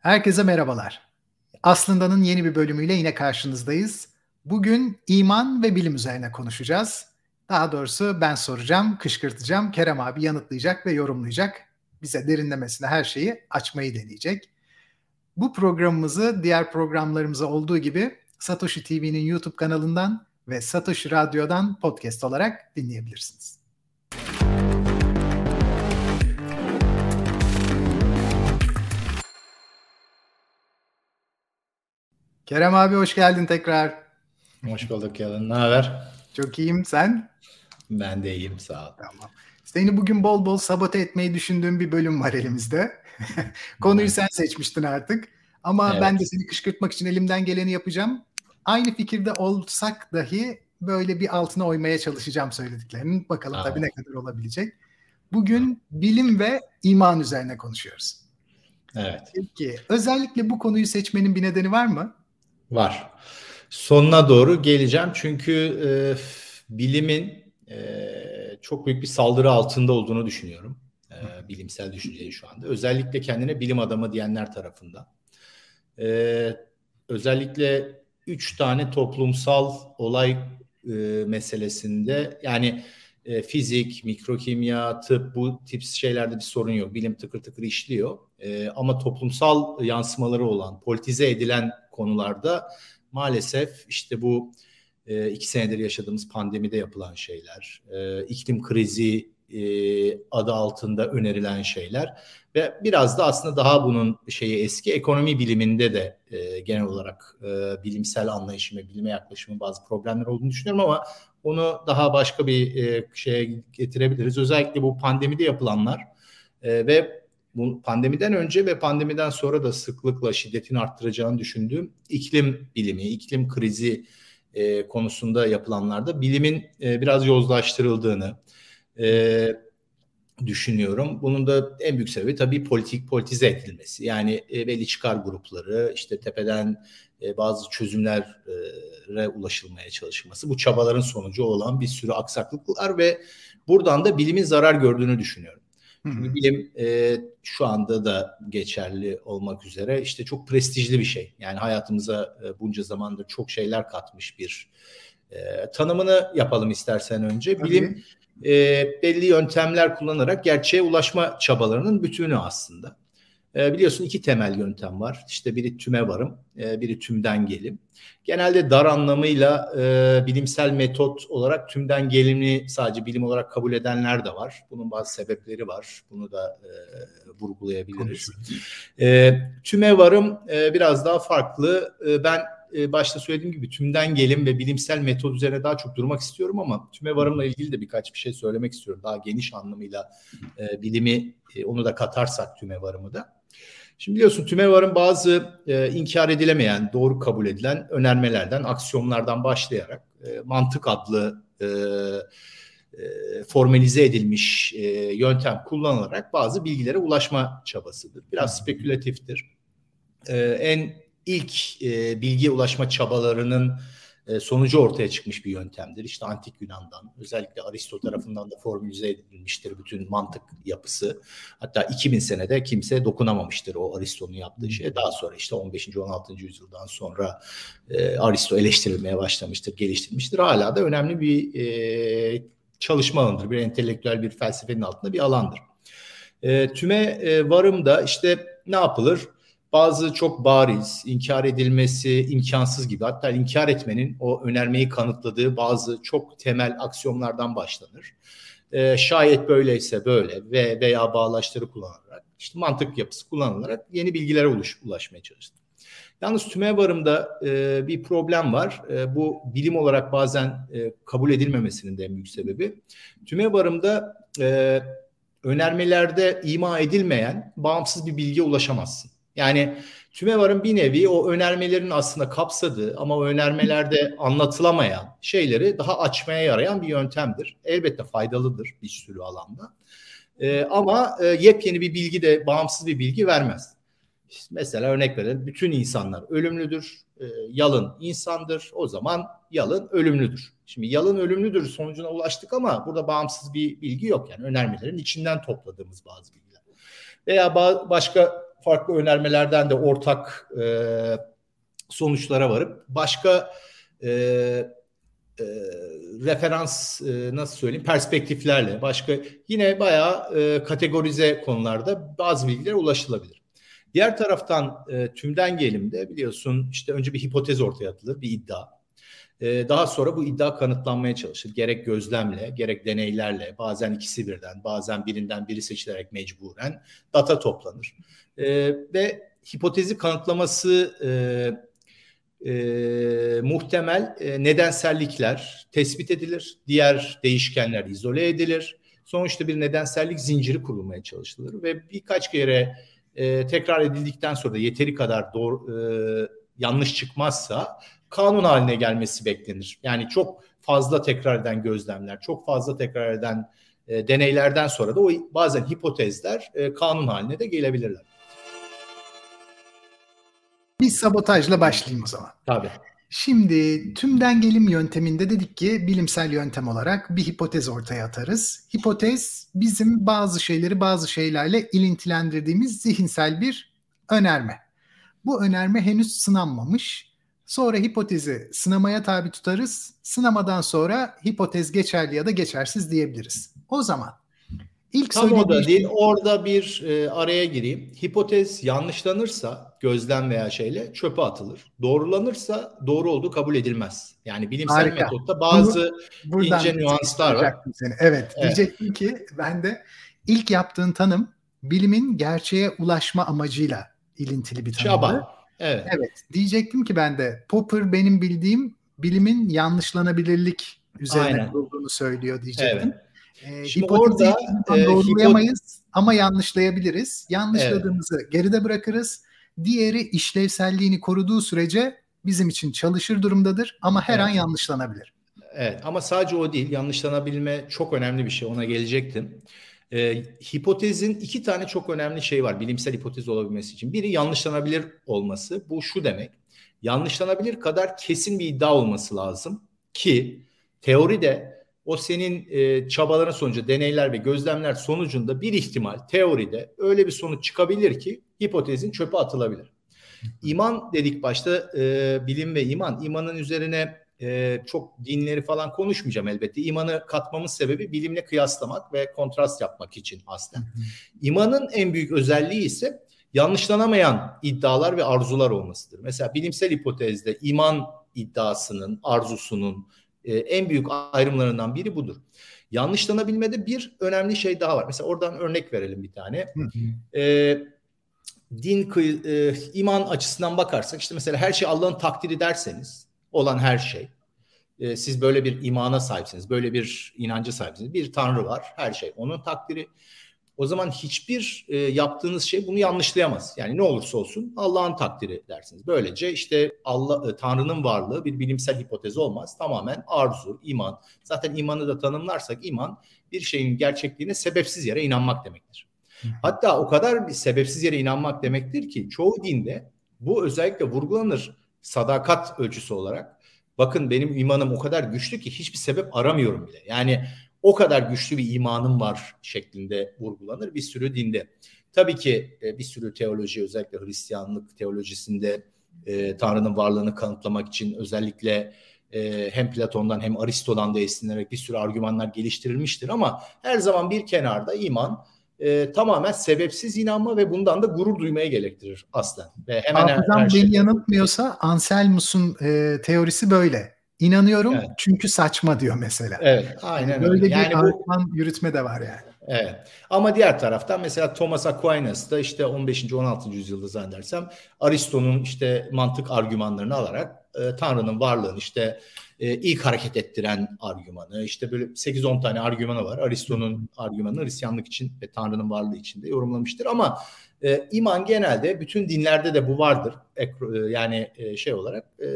Herkese merhabalar. Aslında'nın yeni bir bölümüyle yine karşınızdayız. Bugün iman ve bilim üzerine konuşacağız. Daha doğrusu ben soracağım, kışkırtacağım. Kerem abi yanıtlayacak ve yorumlayacak. Bize derinlemesine her şeyi açmayı deneyecek. Bu programımızı diğer programlarımıza olduğu gibi Satoshi TV'nin YouTube kanalından ve Satoshi Radyo'dan podcast olarak dinleyebilirsiniz. Kerem abi hoş geldin tekrar. Hoş bulduk Yalın. Ne haber? Çok iyiyim. Sen? Ben de iyiyim. Sağ ol. Tamam. Seni bugün bol bol sabote etmeyi düşündüğüm bir bölüm var elimizde. Konuyu sen seçmiştin artık. Ama evet. ben de seni kışkırtmak için elimden geleni yapacağım. Aynı fikirde olsak dahi böyle bir altına oymaya çalışacağım söylediklerinin. Bakalım tamam. tabii ne kadar olabilecek. Bugün bilim ve iman üzerine konuşuyoruz. Evet. Peki özellikle bu konuyu seçmenin bir nedeni var mı? Var. Sonuna doğru geleceğim çünkü e, bilimin e, çok büyük bir saldırı altında olduğunu düşünüyorum. E, bilimsel düşünceyi şu anda. Özellikle kendine bilim adamı diyenler tarafından. E, özellikle üç tane toplumsal olay e, meselesinde yani e, fizik, mikrokimya, tıp bu tip şeylerde bir sorun yok. Bilim tıkır tıkır işliyor. E, ama toplumsal yansımaları olan, politize edilen konularda maalesef işte bu e, iki senedir yaşadığımız pandemide yapılan şeyler, e, iklim krizi e, adı altında önerilen şeyler ve biraz da aslında daha bunun şeyi eski ekonomi biliminde de e, genel olarak e, bilimsel anlayışım ve bilime yaklaşımın bazı problemler olduğunu düşünüyorum ama onu daha başka bir e, şeye getirebiliriz. Özellikle bu pandemide yapılanlar e, ve bu pandemiden önce ve pandemiden sonra da sıklıkla şiddetini arttıracağını düşündüğüm iklim bilimi, iklim krizi e, konusunda yapılanlarda bilimin e, biraz yozlaştırıldığını e, düşünüyorum. Bunun da en büyük sebebi tabii politik politize edilmesi. Yani e, belli çıkar grupları işte tepeden e, bazı çözümlere ulaşılmaya çalışılması. Bu çabaların sonucu olan bir sürü aksaklıklar ve buradan da bilimin zarar gördüğünü düşünüyorum. Çünkü bilim e, şu anda da geçerli olmak üzere işte çok prestijli bir şey. Yani hayatımıza e, bunca zamandır çok şeyler katmış bir e, tanımını yapalım istersen önce. Bilim e, belli yöntemler kullanarak gerçeğe ulaşma çabalarının bütünü aslında. E, biliyorsun iki temel yöntem var. İşte biri tüme varım, e, biri tümden gelim. Genelde dar anlamıyla e, bilimsel metot olarak tümden gelimi sadece bilim olarak kabul edenler de var. Bunun bazı sebepleri var. Bunu da e, vurgulayabiliriz. E, tüme varım e, biraz daha farklı. E, ben e, başta söylediğim gibi tümden gelim ve bilimsel metot üzerine daha çok durmak istiyorum ama tüme varımla ilgili de birkaç bir şey söylemek istiyorum. Daha geniş anlamıyla e, bilimi e, onu da katarsak tüme varımı da. Şimdi biliyorsun TÜMEVAR'ın bazı e, inkar edilemeyen, doğru kabul edilen önermelerden, aksiyonlardan başlayarak e, mantık adlı e, e, formalize edilmiş e, yöntem kullanılarak bazı bilgilere ulaşma çabasıdır. Biraz spekülatiftir. E, en ilk e, bilgiye ulaşma çabalarının sonucu ortaya çıkmış bir yöntemdir. İşte antik Yunan'dan özellikle Aristo tarafından da formülize edilmiştir bütün mantık yapısı. Hatta 2000 senede kimse dokunamamıştır o Aristo'nun yaptığı şeye. Daha sonra işte 15. 16. yüzyıldan sonra e, Aristo eleştirilmeye başlamıştır, geliştirilmiştir. Hala da önemli bir e, çalışma alanıdır. Bir entelektüel bir felsefenin altında bir alandır. E, tüme e, varım da işte ne yapılır? Bazı çok bariz, inkar edilmesi imkansız gibi hatta inkar etmenin o önermeyi kanıtladığı bazı çok temel aksiyonlardan başlanır. E, şayet böyleyse böyle ve veya bağlaçları kullanarak işte mantık yapısı kullanılarak yeni bilgilere ulaş, ulaşmaya çalıştı. Yalnız tümevarımda e, bir problem var. E, bu bilim olarak bazen e, kabul edilmemesinin de en büyük sebebi. Tümevarımda e, önermelerde ima edilmeyen bağımsız bir bilgiye ulaşamazsın. Yani TÜMEVAR'ın bir nevi o önermelerin aslında kapsadığı ama o önermelerde anlatılamayan şeyleri daha açmaya yarayan bir yöntemdir. Elbette faydalıdır bir sürü alanda. Ee, ama e, yepyeni bir bilgi de bağımsız bir bilgi vermez. İşte mesela örnek verelim bütün insanlar ölümlüdür. E, yalın insandır. O zaman yalın ölümlüdür. Şimdi yalın ölümlüdür sonucuna ulaştık ama burada bağımsız bir bilgi yok. Yani önermelerin içinden topladığımız bazı bilgiler. Veya başka farklı önermelerden de ortak e, sonuçlara varıp başka e, e, referans e, nasıl söyleyeyim perspektiflerle başka yine bayağı e, kategorize konularda bazı bilgilere ulaşılabilir. Diğer taraftan e, tümden gelimde biliyorsun işte önce bir hipotez ortaya atılır, bir iddia. E, daha sonra bu iddia kanıtlanmaya çalışır. Gerek gözlemle, gerek deneylerle, bazen ikisi birden, bazen birinden biri seçilerek mecburen data toplanır. E, ve hipotezi kanıtlaması e, e, muhtemel e, nedensellikler tespit edilir. Diğer değişkenler izole edilir. Sonuçta bir nedensellik zinciri kurulmaya çalışılır ve birkaç kere e, tekrar edildikten sonra da yeteri kadar doğru, e, yanlış çıkmazsa kanun haline gelmesi beklenir. Yani çok fazla tekrar eden gözlemler, çok fazla tekrar eden e, deneylerden sonra da o bazen hipotezler e, kanun haline de gelebilirler. Bir sabotajla başlayayım o zaman. Tabii. Şimdi tümden gelim yönteminde dedik ki bilimsel yöntem olarak bir hipotez ortaya atarız. Hipotez bizim bazı şeyleri bazı şeylerle ilintilendirdiğimiz zihinsel bir önerme. Bu önerme henüz sınanmamış. Sonra hipotezi sınamaya tabi tutarız. Sınamadan sonra hipotez geçerli ya da geçersiz diyebiliriz. O zaman ilk Tam o da değil. Orada bir e, araya gireyim. Hipotez yanlışlanırsa gözlem veya şeyle çöpe atılır. Doğrulanırsa doğru olduğu kabul edilmez. Yani bilimsel Harika. metotta bazı Bunu, ince nüanslar var. Seni. Evet, evet, diyecektim ki ben de ilk yaptığın tanım bilimin gerçeğe ulaşma amacıyla ilintili bir tanımdı. Çaba. Evet. Evet. Diyecektim ki ben de Popper benim bildiğim bilimin yanlışlanabilirlik üzerine olduğunu söylüyor diyecektim. Evet. Ee, Şimdi orada e, doğrulayamayız hipot- ama yanlışlayabiliriz. Yanlışladığımızı evet. geride bırakırız Diğeri işlevselliğini koruduğu sürece bizim için çalışır durumdadır ama her evet. an yanlışlanabilir. Evet ama sadece o değil yanlışlanabilme çok önemli bir şey ona gelecektim. Ee, hipotezin iki tane çok önemli şey var bilimsel hipotez olabilmesi için. Biri yanlışlanabilir olması bu şu demek yanlışlanabilir kadar kesin bir iddia olması lazım ki teoride o senin e, çabaların sonucu deneyler ve gözlemler sonucunda bir ihtimal teoride öyle bir sonuç çıkabilir ki hipotezin çöpe atılabilir. İman dedik başta e, bilim ve iman. İmanın üzerine e, çok dinleri falan konuşmayacağım elbette. İmanı katmamın sebebi bilimle kıyaslamak ve kontrast yapmak için aslında. İmanın en büyük özelliği ise yanlışlanamayan iddialar ve arzular olmasıdır. Mesela bilimsel hipotezde iman iddiasının, arzusunun e, en büyük ayrımlarından biri budur. Yanlışlanabilmede bir önemli şey daha var. Mesela oradan örnek verelim bir tane. e, din e, iman açısından bakarsak işte mesela her şey Allah'ın takdiri derseniz olan her şey e, siz böyle bir imana sahipsiniz, böyle bir inanca sahipsiniz. Bir tanrı var, her şey onun takdiri. O zaman hiçbir e, yaptığınız şey bunu yanlışlayamaz. Yani ne olursa olsun Allah'ın takdiri dersiniz. Böylece işte Allah e, Tanrı'nın varlığı bir bilimsel hipotez olmaz. Tamamen arzu, iman. Zaten imanı da tanımlarsak iman bir şeyin gerçekliğine sebepsiz yere inanmak demektir. Hatta o kadar bir sebepsiz yere inanmak demektir ki çoğu dinde bu özellikle vurgulanır sadakat ölçüsü olarak. Bakın benim imanım o kadar güçlü ki hiçbir sebep aramıyorum bile. Yani o kadar güçlü bir imanım var şeklinde vurgulanır bir sürü dinde. Tabii ki e, bir sürü teoloji özellikle Hristiyanlık teolojisinde e, Tanrı'nın varlığını kanıtlamak için özellikle e, hem Platon'dan hem Aristo'dan da esinlenerek bir sürü argümanlar geliştirilmiştir ama her zaman bir kenarda iman e, tamamen sebepsiz inanma ve bundan da gurur duymaya gerektirir aslen. Ve hemen Hafızam her, her beni şey... yanıltmıyorsa Anselmus'un e, teorisi böyle. İnanıyorum evet. çünkü saçma diyor mesela. Evet, aynen yani Böyle bir yani bu, yürütme de var yani. Evet. Ama diğer taraftan mesela Thomas Aquinas da işte 15. 16. yüzyılda zannedersem Aristo'nun işte mantık argümanlarını alarak e, Tanrı'nın varlığını işte e, ilk hareket ettiren argümanı işte böyle 8-10 tane argümanı var. Aristo'nun argümanı Hristiyanlık için ve Tanrı'nın varlığı için de yorumlamıştır ama e, iman genelde bütün dinlerde de bu vardır. E, yani e, şey olarak e,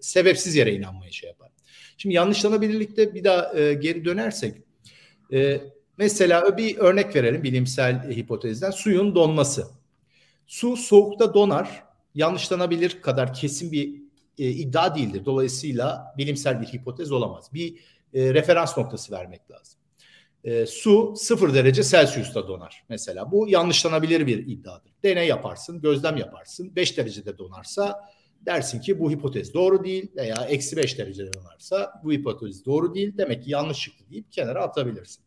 sebepsiz yere inanmaya şey yapar. Şimdi yanlışlanabilirlikte bir daha e, geri dönersek e, mesela bir örnek verelim bilimsel hipotezden suyun donması. Su soğukta donar yanlışlanabilir kadar kesin bir e, iddia değildir. Dolayısıyla bilimsel bir hipotez olamaz. Bir e, referans noktası vermek lazım. e, su 0 derece Celsius'ta donar mesela. Bu yanlışlanabilir bir iddiadır. Deney yaparsın, gözlem yaparsın. 5 derecede donarsa dersin ki bu hipotez doğru değil veya eksi 5 derecede donarsa bu hipotez doğru değil. Demek ki yanlış çıktı deyip kenara atabilirsin.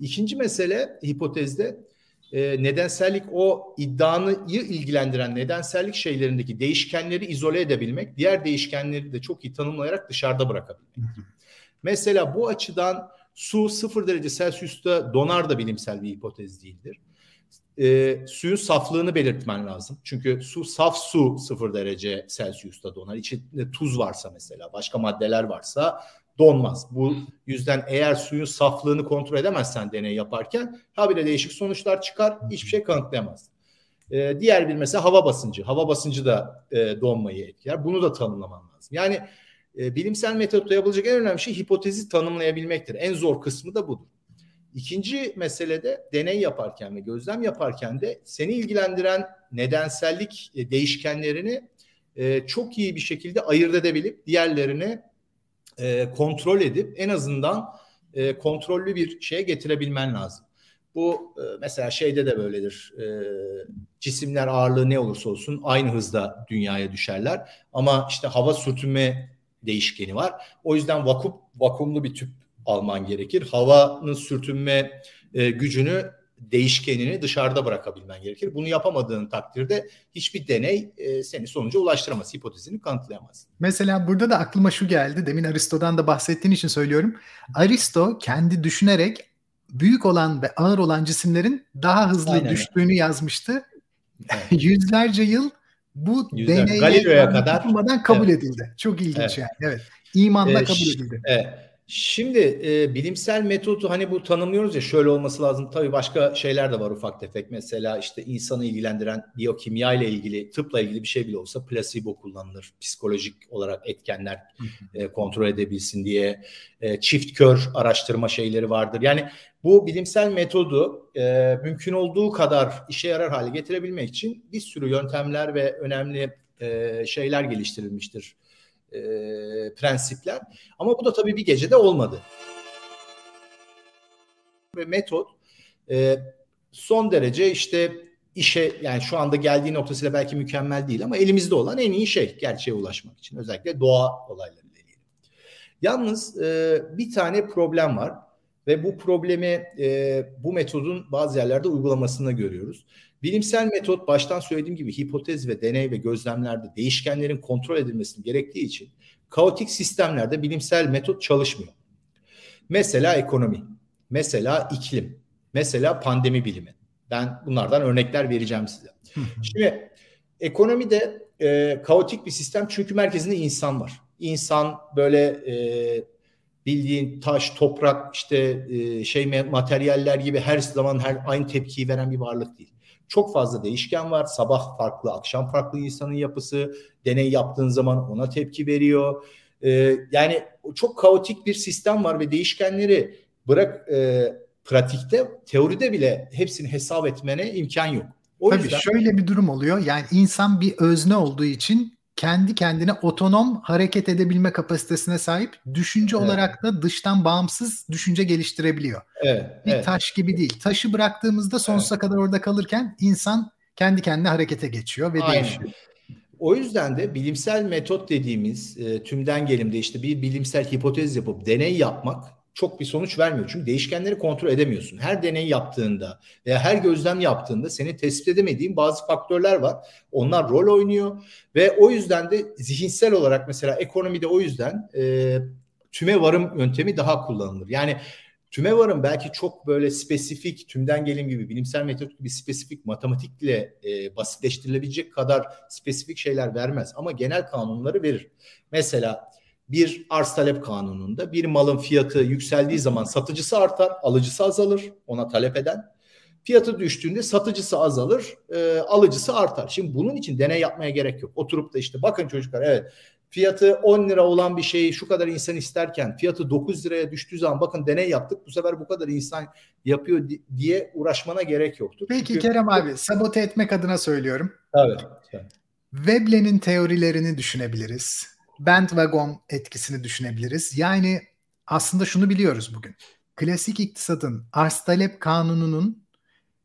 İkinci mesele hipotezde e, nedensellik o iddianıyı ilgilendiren nedensellik şeylerindeki değişkenleri izole edebilmek, diğer değişkenleri de çok iyi tanımlayarak dışarıda bırakabilmek. Mesela bu açıdan su 0 derece Celsius'ta donar da bilimsel bir hipotez değildir. E, suyun saflığını belirtmen lazım. Çünkü su saf su 0 derece Celsius'ta donar. İçinde tuz varsa mesela, başka maddeler varsa donmaz. Bu yüzden eğer suyun saflığını kontrol edemezsen deney yaparken habire değişik sonuçlar çıkar. Hiçbir şey kanıtlayamaz. Ee, diğer bir mesela hava basıncı. Hava basıncı da e, donmayı etkiler. Bunu da tanımlaman lazım. Yani e, bilimsel metotla yapılacak en önemli şey hipotezi tanımlayabilmektir. En zor kısmı da budur. İkinci mesele de deney yaparken ve gözlem yaparken de seni ilgilendiren nedensellik e, değişkenlerini e, çok iyi bir şekilde ayırt edebilip diğerlerini e, kontrol edip en azından e, kontrollü bir şeye getirebilmen lazım. Bu e, mesela şeyde de böyledir. E, cisimler ağırlığı ne olursa olsun aynı hızda dünyaya düşerler. Ama işte hava sürtünme değişkeni var. O yüzden vakum vakumlu bir tüp alman gerekir. Havanın sürtünme e, gücünü değişkenini dışarıda bırakabilmen gerekir. Bunu yapamadığın takdirde hiçbir deney e, seni sonuca ulaştıramaz. Hipotezini kanıtlayamaz. Mesela burada da aklıma şu geldi. Demin Aristo'dan da bahsettiğin için söylüyorum. Aristo kendi düşünerek büyük olan ve ağır olan cisimlerin daha hızlı Aynen. düştüğünü yazmıştı. Evet. Yüzlerce yıl bu deneye kadar kabul evet. edildi. Çok ilginç evet. yani. Evet. İmanla ee, kabul edildi. Evet. Şimdi e, bilimsel metodu hani bu tanımlıyoruz ya şöyle olması lazım. Tabii başka şeyler de var ufak tefek. Mesela işte insanı ilgilendiren biyokimya ile ilgili, tıpla ilgili bir şey bile olsa plasebo kullanılır. Psikolojik olarak etkenler e, kontrol edebilsin diye. E, çift kör araştırma şeyleri vardır. Yani bu bilimsel metodu e, mümkün olduğu kadar işe yarar hale getirebilmek için bir sürü yöntemler ve önemli e, şeyler geliştirilmiştir e, prensipler. Ama bu da tabii bir gecede olmadı. Ve metot e, son derece işte işe yani şu anda geldiği noktasıyla belki mükemmel değil ama elimizde olan en iyi şey gerçeğe ulaşmak için özellikle doğa olayları. Yalnız e, bir tane problem var ve bu problemi e, bu metodun bazı yerlerde uygulamasında görüyoruz. Bilimsel metot baştan söylediğim gibi hipotez ve deney ve gözlemlerde değişkenlerin kontrol edilmesini gerektiği için kaotik sistemlerde bilimsel metot çalışmıyor. Mesela ekonomi, mesela iklim, mesela pandemi bilimi. Ben bunlardan örnekler vereceğim size. Şimdi ekonomide e, kaotik bir sistem çünkü merkezinde insan var. İnsan böyle e, bildiğin taş, toprak, işte e, şey materyaller gibi her zaman her aynı tepkiyi veren bir varlık değil. Çok fazla değişken var. Sabah farklı, akşam farklı insanın yapısı. Deney yaptığın zaman ona tepki veriyor. Ee, yani çok kaotik bir sistem var ve değişkenleri bırak e, pratikte, teoride bile hepsini hesap etmene imkan yok. O Tabii yüzden... şöyle bir durum oluyor. Yani insan bir özne olduğu için kendi kendine otonom hareket edebilme kapasitesine sahip. Düşünce evet. olarak da dıştan bağımsız düşünce geliştirebiliyor. Evet, bir evet. taş gibi değil. Taşı bıraktığımızda sonsuza evet. kadar orada kalırken insan kendi kendine harekete geçiyor ve Aynen. değişiyor. O yüzden de bilimsel metot dediğimiz e, tümden gelimde işte bir bilimsel hipotez yapıp deney yapmak çok bir sonuç vermiyor. Çünkü değişkenleri kontrol edemiyorsun. Her deney yaptığında veya her gözlem yaptığında seni tespit edemediğin bazı faktörler var. Onlar rol oynuyor ve o yüzden de zihinsel olarak mesela ekonomide o yüzden e, tüme varım yöntemi daha kullanılır. Yani tüme varım belki çok böyle spesifik tümden gelim gibi bilimsel metot gibi spesifik matematikle e, basitleştirilebilecek kadar spesifik şeyler vermez ama genel kanunları verir. Mesela bir arz talep kanununda bir malın fiyatı yükseldiği zaman satıcısı artar, alıcısı azalır ona talep eden. Fiyatı düştüğünde satıcısı azalır, e, alıcısı artar. Şimdi bunun için deney yapmaya gerek yok. Oturup da işte bakın çocuklar evet fiyatı 10 lira olan bir şeyi şu kadar insan isterken fiyatı 9 liraya düştüğü zaman bakın deney yaptık bu sefer bu kadar insan yapıyor diye uğraşmana gerek yoktur. Peki Çünkü... Kerem abi sabote etmek adına söylüyorum. Tabii. tabii. Veblen'in teorilerini düşünebiliriz bandwagon etkisini düşünebiliriz. Yani aslında şunu biliyoruz bugün. klasik iktisadın arz talep kanununun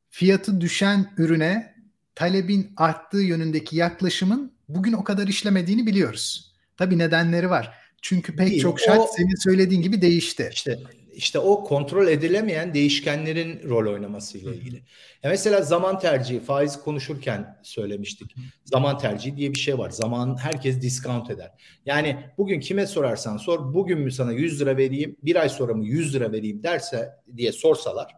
fiyatı düşen ürüne talebin arttığı yönündeki yaklaşımın bugün o kadar işlemediğini biliyoruz. Tabi nedenleri var. Çünkü pek Değil, çok şart o, senin söylediğin gibi değişti. İşte işte o kontrol edilemeyen değişkenlerin rol oynamasıyla ilgili. Ya mesela zaman tercihi, faiz konuşurken söylemiştik. Zaman tercihi diye bir şey var. Zaman herkes discount eder. Yani bugün kime sorarsan sor, bugün mü sana 100 lira vereyim, bir ay sonra mı 100 lira vereyim derse diye sorsalar,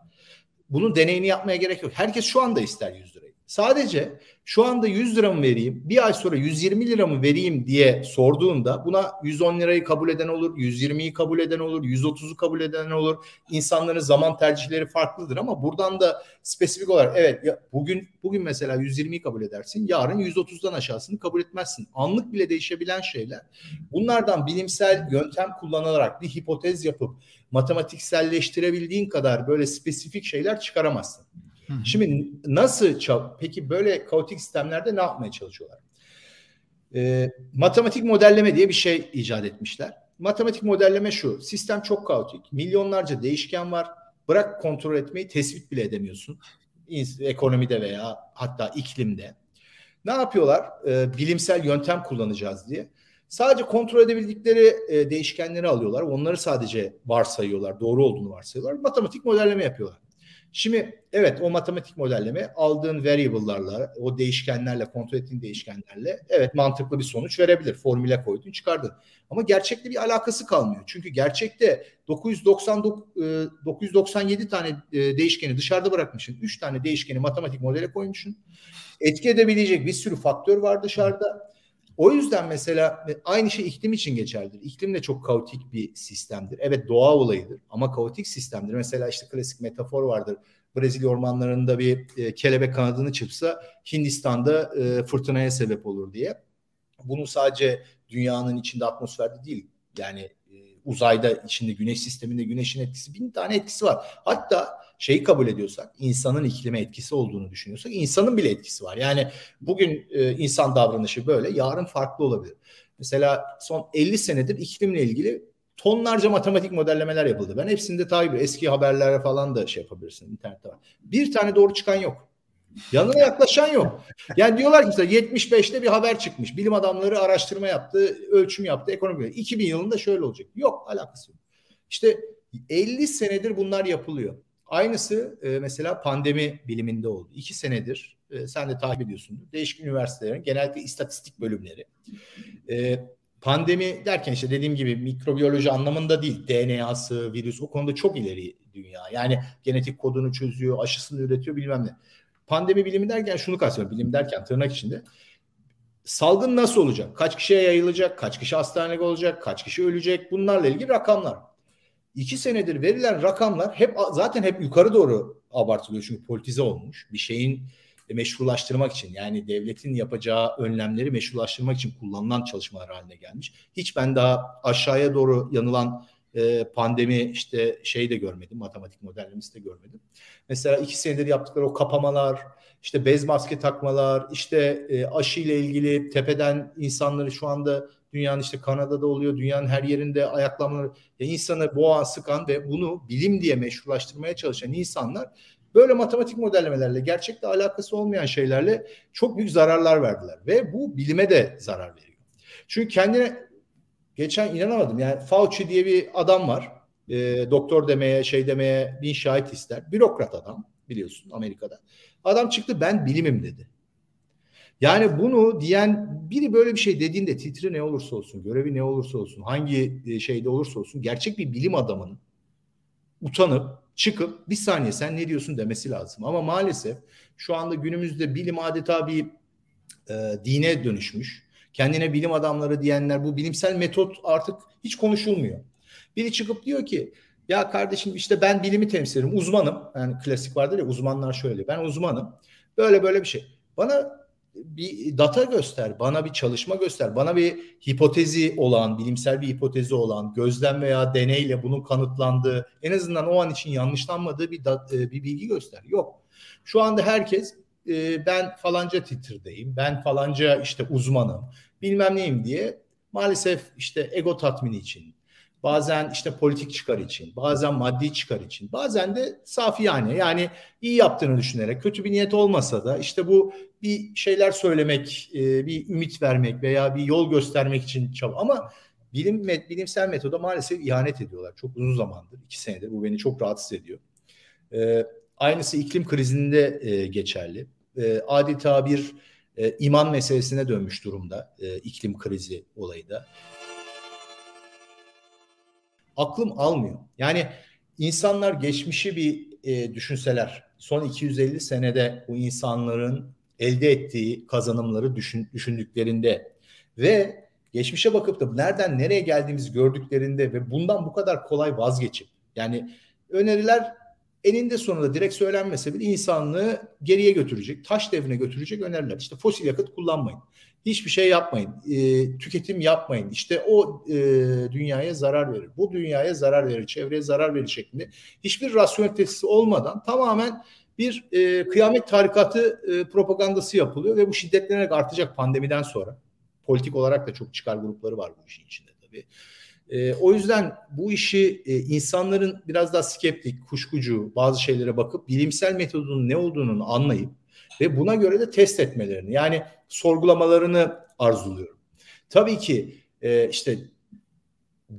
bunun deneyini yapmaya gerek yok. Herkes şu anda ister 100 lirayı. Sadece şu anda 100 lira mı vereyim, bir ay sonra 120 lira mı vereyim diye sorduğunda buna 110 lirayı kabul eden olur, 120'yi kabul eden olur, 130'u kabul eden olur. İnsanların zaman tercihleri farklıdır ama buradan da spesifik olarak evet ya bugün bugün mesela 120'yi kabul edersin, yarın 130'dan aşağısını kabul etmezsin. Anlık bile değişebilen şeyler. Bunlardan bilimsel yöntem kullanılarak bir hipotez yapıp matematikselleştirebildiğin kadar böyle spesifik şeyler çıkaramazsın. Şimdi nasıl peki böyle kaotik sistemlerde ne yapmaya çalışıyorlar? E, matematik modelleme diye bir şey icat etmişler. Matematik modelleme şu. Sistem çok kaotik. Milyonlarca değişken var. Bırak kontrol etmeyi tespit bile edemiyorsun. Ekonomide veya hatta iklimde. Ne yapıyorlar? E, bilimsel yöntem kullanacağız diye. Sadece kontrol edebildikleri e, değişkenleri alıyorlar. Onları sadece varsayıyorlar. Doğru olduğunu varsayıyorlar. Matematik modelleme yapıyorlar. Şimdi evet o matematik modelleme aldığın variable'larla, o değişkenlerle, kontrol ettiğin değişkenlerle evet mantıklı bir sonuç verebilir. Formüle koydun, çıkardın. Ama gerçekte bir alakası kalmıyor. Çünkü gerçekte 999 997 tane e, değişkeni dışarıda bırakmışsın. 3 tane değişkeni matematik modele koymuşsun. Etki edebilecek bir sürü faktör var dışarıda. O yüzden mesela aynı şey iklim için geçerlidir. İklim de çok kaotik bir sistemdir. Evet doğa olayıdır ama kaotik sistemdir. Mesela işte klasik metafor vardır. Brezilya ormanlarında bir e, kelebek kanadını çırpsa Hindistan'da e, fırtınaya sebep olur diye. Bunu sadece dünyanın içinde atmosferde değil yani e, uzayda içinde güneş sisteminde güneşin etkisi bin tane etkisi var. Hatta şeyi kabul ediyorsak, insanın iklime etkisi olduğunu düşünüyorsak insanın bile etkisi var. Yani bugün e, insan davranışı böyle, yarın farklı olabilir. Mesela son 50 senedir iklimle ilgili tonlarca matematik modellemeler yapıldı. Ben hepsini de takip. Eski haberlere falan da şey yapabilirsin internette var. Bir tane doğru çıkan yok. Yanına yaklaşan yok. Yani diyorlar ki mesela 75'te bir haber çıkmış. Bilim adamları araştırma yaptı, ölçüm yaptı, ekonomi. 2000 yılında şöyle olacak. Yok alakası yok. İşte 50 senedir bunlar yapılıyor. Aynısı e, mesela pandemi biliminde oldu. İki senedir e, sen de takip ediyorsun. Değişik üniversitelerin genellikle istatistik bölümleri. E, pandemi derken işte dediğim gibi mikrobiyoloji anlamında değil. DNA'sı, virüs o konuda çok ileri dünya. Yani genetik kodunu çözüyor, aşısını üretiyor bilmem ne. Pandemi bilimi derken şunu kastediyorum. Bilim derken tırnak içinde. Salgın nasıl olacak? Kaç kişiye yayılacak? Kaç kişi hastanede olacak? Kaç kişi ölecek? Bunlarla ilgili rakamlar iki senedir verilen rakamlar hep zaten hep yukarı doğru abartılıyor çünkü politize olmuş. Bir şeyin meşrulaştırmak için yani devletin yapacağı önlemleri meşrulaştırmak için kullanılan çalışmalar haline gelmiş. Hiç ben daha aşağıya doğru yanılan e, pandemi işte şey de görmedim, matematik modellemesi de görmedim. Mesela iki senedir yaptıkları o kapamalar, işte bez maske takmalar, işte e, aşı ile ilgili tepeden insanları şu anda Dünyanın işte Kanada'da oluyor, dünyanın her yerinde ayaklanmaları. Ya insanı boğan, sıkan ve bunu bilim diye meşrulaştırmaya çalışan insanlar böyle matematik modellemelerle, gerçekle alakası olmayan şeylerle çok büyük zararlar verdiler. Ve bu bilime de zarar veriyor. Çünkü kendine geçen inanamadım. Yani Fauci diye bir adam var. E, doktor demeye, şey demeye bin şahit ister. Bürokrat adam biliyorsun Amerika'da. Adam çıktı ben bilimim dedi. Yani bunu diyen biri böyle bir şey dediğinde titri ne olursa olsun, görevi ne olursa olsun, hangi e, şeyde olursa olsun gerçek bir bilim adamının utanıp çıkıp bir saniye sen ne diyorsun demesi lazım. Ama maalesef şu anda günümüzde bilim adeta bir e, dine dönüşmüş. Kendine bilim adamları diyenler bu bilimsel metot artık hiç konuşulmuyor. Biri çıkıp diyor ki ya kardeşim işte ben bilimi temsil ederim uzmanım. Yani klasik vardır ya uzmanlar şöyle ben uzmanım. Böyle böyle bir şey. Bana bir data göster, bana bir çalışma göster, bana bir hipotezi olan, bilimsel bir hipotezi olan, gözlem veya deneyle bunun kanıtlandığı, en azından o an için yanlışlanmadığı bir, da, e, bir bilgi göster. Yok. Şu anda herkes e, ben falanca titirdeyim, ben falanca işte uzmanım, bilmem neyim diye maalesef işte ego tatmini için, bazen işte politik çıkar için, bazen maddi çıkar için, bazen de safi yani yani iyi yaptığını düşünerek kötü bir niyet olmasa da işte bu bir şeyler söylemek, e, bir ümit vermek veya bir yol göstermek için çaba ama bilim bilimsel metoda maalesef ihanet ediyorlar. Çok uzun zamandır, iki senedir bu beni çok rahatsız ediyor. E, aynısı iklim krizinde e, geçerli. adeta bir iman meselesine dönmüş durumda iklim krizi olayı da aklım almıyor. Yani insanlar geçmişi bir e, düşünseler son 250 senede bu insanların elde ettiği kazanımları düşün, düşündüklerinde ve geçmişe bakıp da nereden nereye geldiğimizi gördüklerinde ve bundan bu kadar kolay vazgeçip yani öneriler eninde sonunda direkt söylenmese bile insanlığı geriye götürecek, taş devrine götürecek öneriler. İşte fosil yakıt kullanmayın. Hiçbir şey yapmayın. E, tüketim yapmayın. İşte o e, dünyaya zarar verir. Bu dünyaya zarar verir. Çevreye zarar verir şeklinde. Hiçbir rasyonelitesi olmadan tamamen bir e, kıyamet tarikatı e, propagandası yapılıyor ve bu şiddetlenerek artacak pandemiden sonra. Politik olarak da çok çıkar grupları var bu işin içinde tabii. E, o yüzden bu işi e, insanların biraz daha skeptik, kuşkucu bazı şeylere bakıp bilimsel metodun ne olduğunu anlayıp ve buna göre de test etmelerini yani sorgulamalarını arzuluyorum. Tabii ki e, işte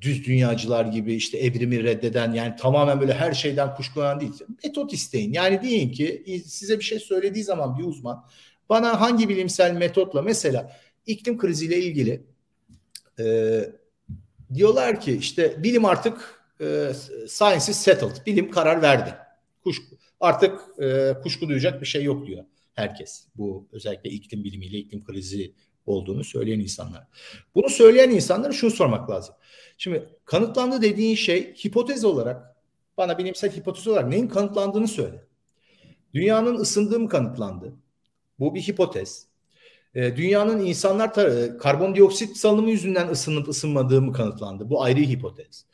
düz dünyacılar gibi işte evrimi reddeden yani tamamen böyle her şeyden kuşkulanan değil. Metot isteyin. Yani deyin ki size bir şey söylediği zaman bir uzman bana hangi bilimsel metotla mesela iklim kriziyle ilgili e, diyorlar ki işte bilim artık e, science is settled. Bilim karar verdi. Kuşku, artık e, kuşku duyacak bir şey yok diyor herkes. Bu özellikle iklim bilimiyle iklim krizi olduğunu söyleyen insanlar. Bunu söyleyen insanlara şunu sormak lazım. Şimdi kanıtlandı dediğin şey hipotez olarak bana bilimsel hipotez olarak neyin kanıtlandığını söyle. Dünyanın ısındığı mı kanıtlandı? Bu bir hipotez. E, dünyanın insanlar tar- karbondioksit salınımı yüzünden ısınıp ısınmadığı mı kanıtlandı? Bu ayrı hipotez.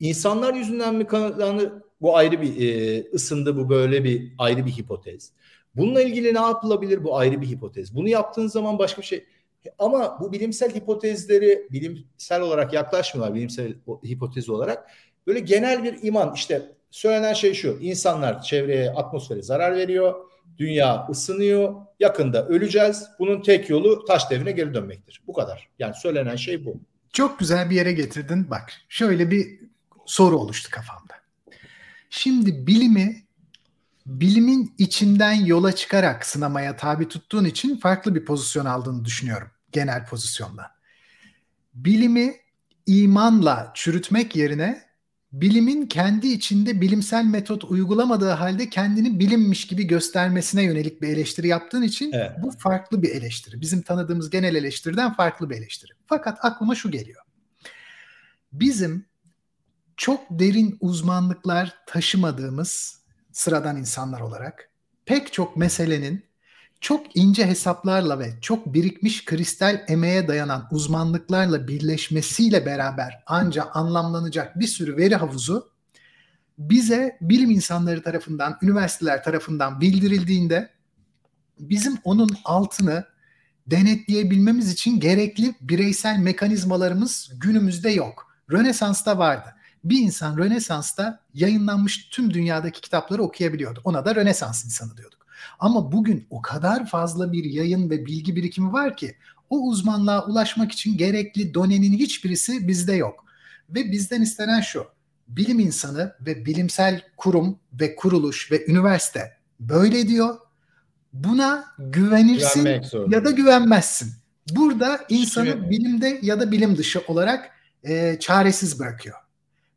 İnsanlar yüzünden mi kanıtlandı? Bu ayrı bir e, ısındı bu böyle bir ayrı bir hipotez. Bununla ilgili ne yapılabilir? Bu ayrı bir hipotez. Bunu yaptığın zaman başka bir şey. Ama bu bilimsel hipotezleri bilimsel olarak yaklaşmıyorlar bilimsel hipotez olarak. Böyle genel bir iman işte söylenen şey şu. İnsanlar çevreye, atmosfere zarar veriyor. Dünya ısınıyor. Yakında öleceğiz. Bunun tek yolu taş devrine geri dönmektir. Bu kadar. Yani söylenen şey bu. Çok güzel bir yere getirdin. Bak şöyle bir soru oluştu kafamda. Şimdi bilimi bilimin içinden yola çıkarak sınamaya tabi tuttuğun için farklı bir pozisyon aldığını düşünüyorum genel pozisyonda. Bilimi imanla çürütmek yerine bilimin kendi içinde bilimsel metot uygulamadığı halde kendini bilimmiş gibi göstermesine yönelik bir eleştiri yaptığın için evet. bu farklı bir eleştiri. Bizim tanıdığımız genel eleştiriden farklı bir eleştiri. Fakat aklıma şu geliyor. Bizim çok derin uzmanlıklar taşımadığımız sıradan insanlar olarak pek çok meselenin çok ince hesaplarla ve çok birikmiş kristal emeğe dayanan uzmanlıklarla birleşmesiyle beraber anca anlamlanacak bir sürü veri havuzu bize bilim insanları tarafından, üniversiteler tarafından bildirildiğinde bizim onun altını denetleyebilmemiz için gerekli bireysel mekanizmalarımız günümüzde yok. Rönesans'ta vardı bir insan Rönesans'ta yayınlanmış tüm dünyadaki kitapları okuyabiliyordu. Ona da Rönesans insanı diyorduk. Ama bugün o kadar fazla bir yayın ve bilgi birikimi var ki o uzmanlığa ulaşmak için gerekli donenin hiçbirisi bizde yok. Ve bizden istenen şu. Bilim insanı ve bilimsel kurum ve kuruluş ve üniversite böyle diyor. Buna güvenirsin ya da güvenmezsin. Burada insanı bilimde ya da bilim dışı olarak e, çaresiz bırakıyor.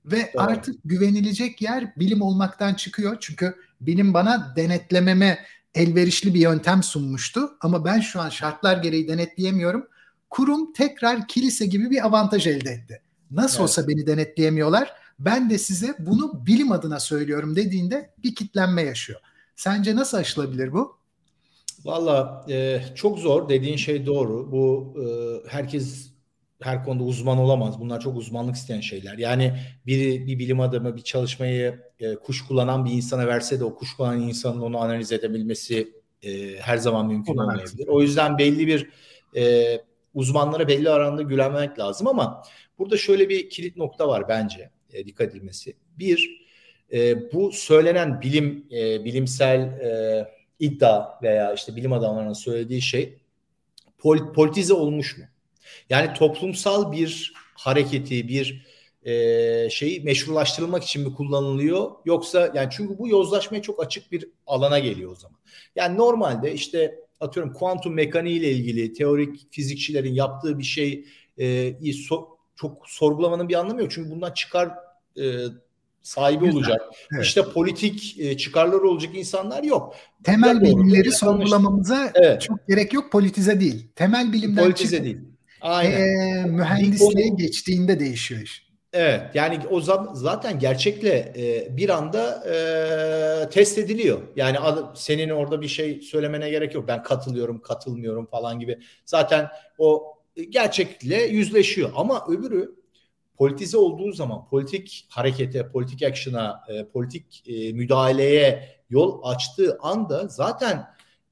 Ve Doğru. artık güvenilecek yer bilim olmaktan çıkıyor. Çünkü bilim bana denetlememe elverişli bir yöntem sunmuştu. Ama ben şu an şartlar gereği denetleyemiyorum. Kurum tekrar kilise gibi bir avantaj elde etti. Nasıl evet. olsa beni denetleyemiyorlar. Ben de size bunu bilim adına söylüyorum dediğinde bir kitlenme yaşıyor. Sence nasıl aşılabilir bu? Valla e, çok zor dediğin şey doğru. Bu e, herkes her konuda uzman olamaz. Bunlar çok uzmanlık isteyen şeyler. Yani biri bir bilim adamı bir çalışmayı e, kuş kullanan bir insana verse de o kuş kullanan insanın onu analiz edebilmesi e, her zaman mümkün olmayabilir. O yüzden belli bir e, uzmanlara belli aranda güvenmek lazım ama burada şöyle bir kilit nokta var bence e, dikkat edilmesi. Bir, e, bu söylenen bilim e, bilimsel e, iddia veya işte bilim adamlarının söylediği şey pol, politize olmuş mu? Yani toplumsal bir hareketi, bir e, şeyi meşrulaştırılmak için mi kullanılıyor yoksa yani çünkü bu yozlaşmaya çok açık bir alana geliyor o zaman. Yani normalde işte atıyorum kuantum mekaniği ile ilgili teorik fizikçilerin yaptığı bir şey e, so, çok sorgulamanın bir anlamı yok. Çünkü bundan çıkar e, sahibi Güzel. olacak. Evet. İşte politik e, çıkarları olacak insanlar yok. Temel bilimleri sorgulamamıza evet. çok gerek yok. Politize değil. Temel bilimden politize çıkıp, değil. Aynen. E, mühendisliğe o, geçtiğinde değişiyor iş. Evet yani o zaten gerçekle e, bir anda e, test ediliyor. Yani senin orada bir şey söylemene gerek yok. Ben katılıyorum, katılmıyorum falan gibi. Zaten o gerçekle yüzleşiyor. Ama öbürü politize olduğu zaman politik harekete, politik action'a, e, politik e, müdahaleye yol açtığı anda zaten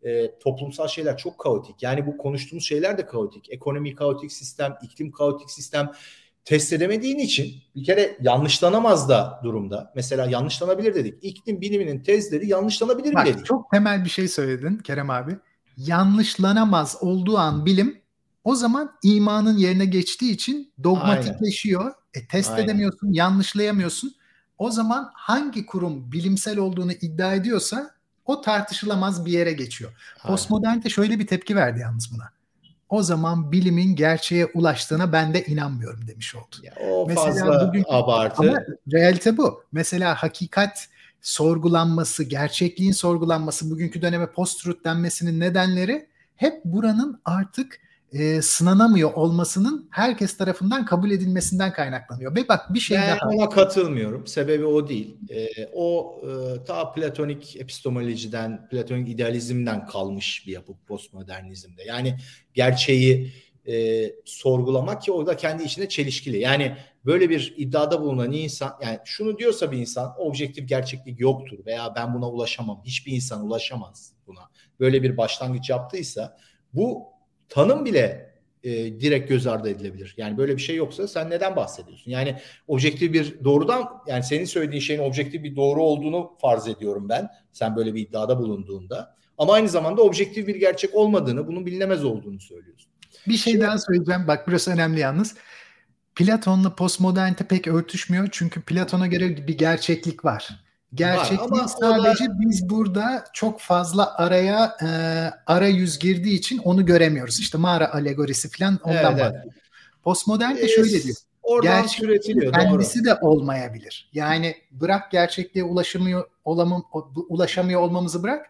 e, toplumsal şeyler çok kaotik. Yani bu konuştuğumuz şeyler de kaotik. Ekonomi kaotik sistem, iklim kaotik sistem test edemediğin için bir kere yanlışlanamaz da durumda. Mesela yanlışlanabilir dedik. İklim biliminin tezleri yanlışlanabilir Bak, dedik. Çok temel bir şey söyledin Kerem abi. Yanlışlanamaz olduğu an bilim o zaman imanın yerine geçtiği için dogmatikleşiyor. Aynen. E, test Aynen. edemiyorsun, yanlışlayamıyorsun. O zaman hangi kurum bilimsel olduğunu iddia ediyorsa o tartışılamaz bir yere geçiyor. Postmodernite şöyle bir tepki verdi yalnız buna. O zaman bilimin gerçeğe ulaştığına ben de inanmıyorum demiş oldu. Ya, o Mesela fazla bugün, abartı. Ama realite bu. Mesela hakikat sorgulanması, gerçekliğin sorgulanması, bugünkü döneme post-truth denmesinin nedenleri hep buranın artık e, sınanamıyor olmasının herkes tarafından kabul edilmesinden kaynaklanıyor. Ve bak bir şey ben daha. ona katılmıyorum. Sebebi o değil. E, o e, ta platonik epistemolojiden, platonik idealizmden kalmış bir yapı postmodernizmde. Yani gerçeği e, sorgulamak ki orada kendi içinde çelişkili. Yani böyle bir iddiada bulunan insan yani şunu diyorsa bir insan objektif gerçeklik yoktur veya ben buna ulaşamam. Hiçbir insan ulaşamaz buna. Böyle bir başlangıç yaptıysa bu tanım bile e, direkt göz ardı edilebilir. Yani böyle bir şey yoksa sen neden bahsediyorsun? Yani objektif bir doğrudan yani senin söylediğin şeyin objektif bir doğru olduğunu farz ediyorum ben. Sen böyle bir iddiada bulunduğunda. Ama aynı zamanda objektif bir gerçek olmadığını, bunun bilinemez olduğunu söylüyorsun. Bir şey Şimdi, daha söyleyeceğim. Bak burası önemli yalnız. Platon'la postmodernite pek örtüşmüyor. Çünkü Platon'a göre bir gerçeklik var. Gerçekliği sadece da... biz burada çok fazla araya e, ara yüz girdiği için onu göremiyoruz. İşte mağara alegorisi falan ondan evet, bahsediyor. Evet. Postmodern de şöyle diyor. Oradan türetiliyor. Kendisi doğru. de olmayabilir. Yani bırak gerçekliğe ulaşamıyor, olamam, ulaşamıyor olmamızı bırak.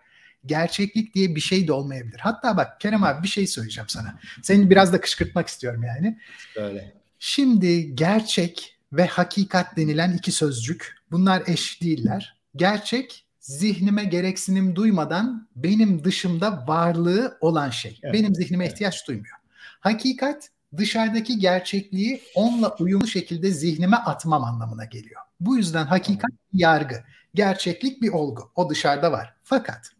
Gerçeklik diye bir şey de olmayabilir. Hatta bak Kerem abi bir şey söyleyeceğim sana. Seni biraz da kışkırtmak istiyorum yani. Öyle. Şimdi gerçek ve hakikat denilen iki sözcük bunlar eş değiller. Gerçek zihnime gereksinim duymadan benim dışımda varlığı olan şey. Evet. Benim zihnime evet. ihtiyaç duymuyor. Hakikat dışarıdaki gerçekliği onunla uyumlu şekilde zihnime atmam anlamına geliyor. Bu yüzden hakikat bir yargı, gerçeklik bir olgu. O dışarıda var. Fakat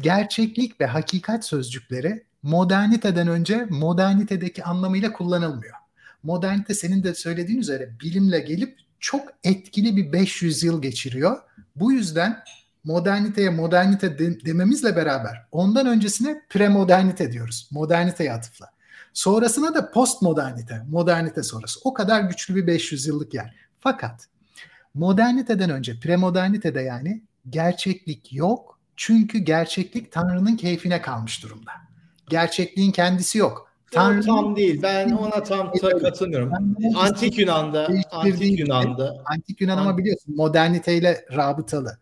gerçeklik ve hakikat sözcükleri moderniteden önce modernitedeki anlamıyla kullanılmıyor modernite senin de söylediğin üzere bilimle gelip çok etkili bir 500 yıl geçiriyor. Bu yüzden moderniteye modernite de, dememizle beraber ondan öncesine premodernite diyoruz. Moderniteye atıfla. Sonrasına da postmodernite, modernite sonrası. O kadar güçlü bir 500 yıllık yer. Fakat moderniteden önce premodernitede yani gerçeklik yok. Çünkü gerçeklik Tanrı'nın keyfine kalmış durumda. Gerçekliğin kendisi yok. Tanrı tam değil. Ben ona tam ta katılmıyorum. Antik Yunan'da, Antik Yunan'da. Antik Yunan ama biliyorsun moderniteyle rabıtalı.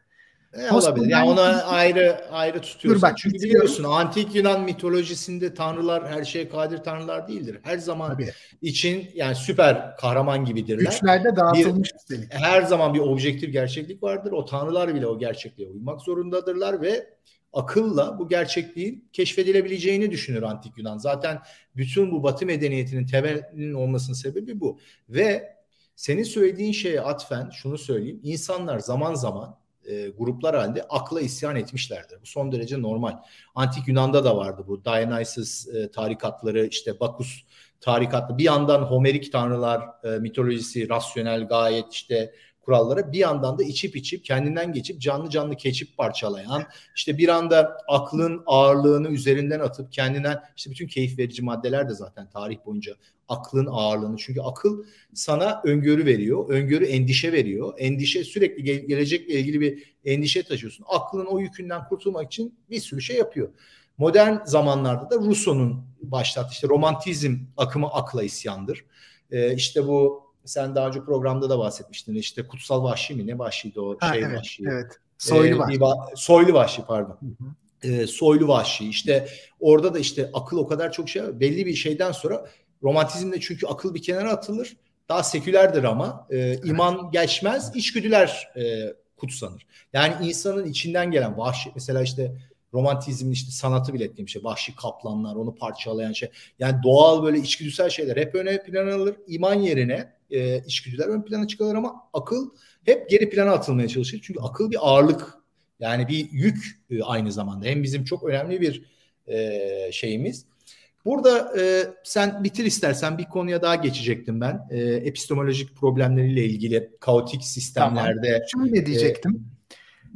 E, olabilir. Yani ona ayrı ayrı tutuyorsun. bak, Çünkü biliyorsun antik Yunan mitolojisinde tanrılar her şeye kadir tanrılar değildir. Her zaman Tabii. için yani süper kahraman gibidirler. Güçlerde dağıtılmış bir, Her zaman bir objektif gerçeklik vardır. O tanrılar bile o gerçekliğe uymak zorundadırlar ve akılla bu gerçekliğin keşfedilebileceğini düşünür antik Yunan. Zaten bütün bu Batı medeniyetinin temelinin olmasının sebebi bu. Ve senin söylediğin şeye atfen şunu söyleyeyim. İnsanlar zaman zaman e, gruplar halinde akla isyan etmişlerdir. Bu son derece normal. Antik Yunan'da da vardı bu Dionysus e, tarikatları işte Bakus tarikatlı bir yandan Homerik tanrılar e, mitolojisi rasyonel gayet işte kurallara bir yandan da içip içip kendinden geçip canlı canlı keçip parçalayan işte bir anda aklın ağırlığını üzerinden atıp kendinden işte bütün keyif verici maddeler de zaten tarih boyunca aklın ağırlığını çünkü akıl sana öngörü veriyor. Öngörü endişe veriyor. Endişe sürekli ge- gelecekle ilgili bir endişe taşıyorsun. Aklın o yükünden kurtulmak için bir sürü şey yapıyor. Modern zamanlarda da Rousseau'nun başlattığı işte romantizm akımı akla isyandır. Ee, işte bu sen daha önce programda da bahsetmiştin. İşte kutsal vahşi mi ne vahşiydi o ha, şey evet, vahşi. Evet. Soylu vahşi. Ee, soylu vahşi pardon. Hı hı. Ee, soylu vahşi. İşte orada da işte akıl o kadar çok şey belli bir şeyden sonra romantizmde çünkü akıl bir kenara atılır. Daha sekülerdir ama e, iman geçmez, içgüdüler e, kutsanır. Yani insanın içinden gelen vahşi mesela işte romantizmin işte sanatı bile ettiğim şey. Vahşi kaplanlar, onu parçalayan şey. Yani doğal böyle içgüdüsel şeyler hep öne plana alır. İman yerine e, içgüdüler ön plana çıkarır ama akıl hep geri plana atılmaya çalışır. Çünkü akıl bir ağırlık yani bir yük e, aynı zamanda. Hem bizim çok önemli bir e, şeyimiz. Burada e, sen bitir istersen bir konuya daha geçecektim ben. E, epistemolojik problemleriyle ilgili kaotik sistemlerde. Tamam. Şöyle diyecektim. E,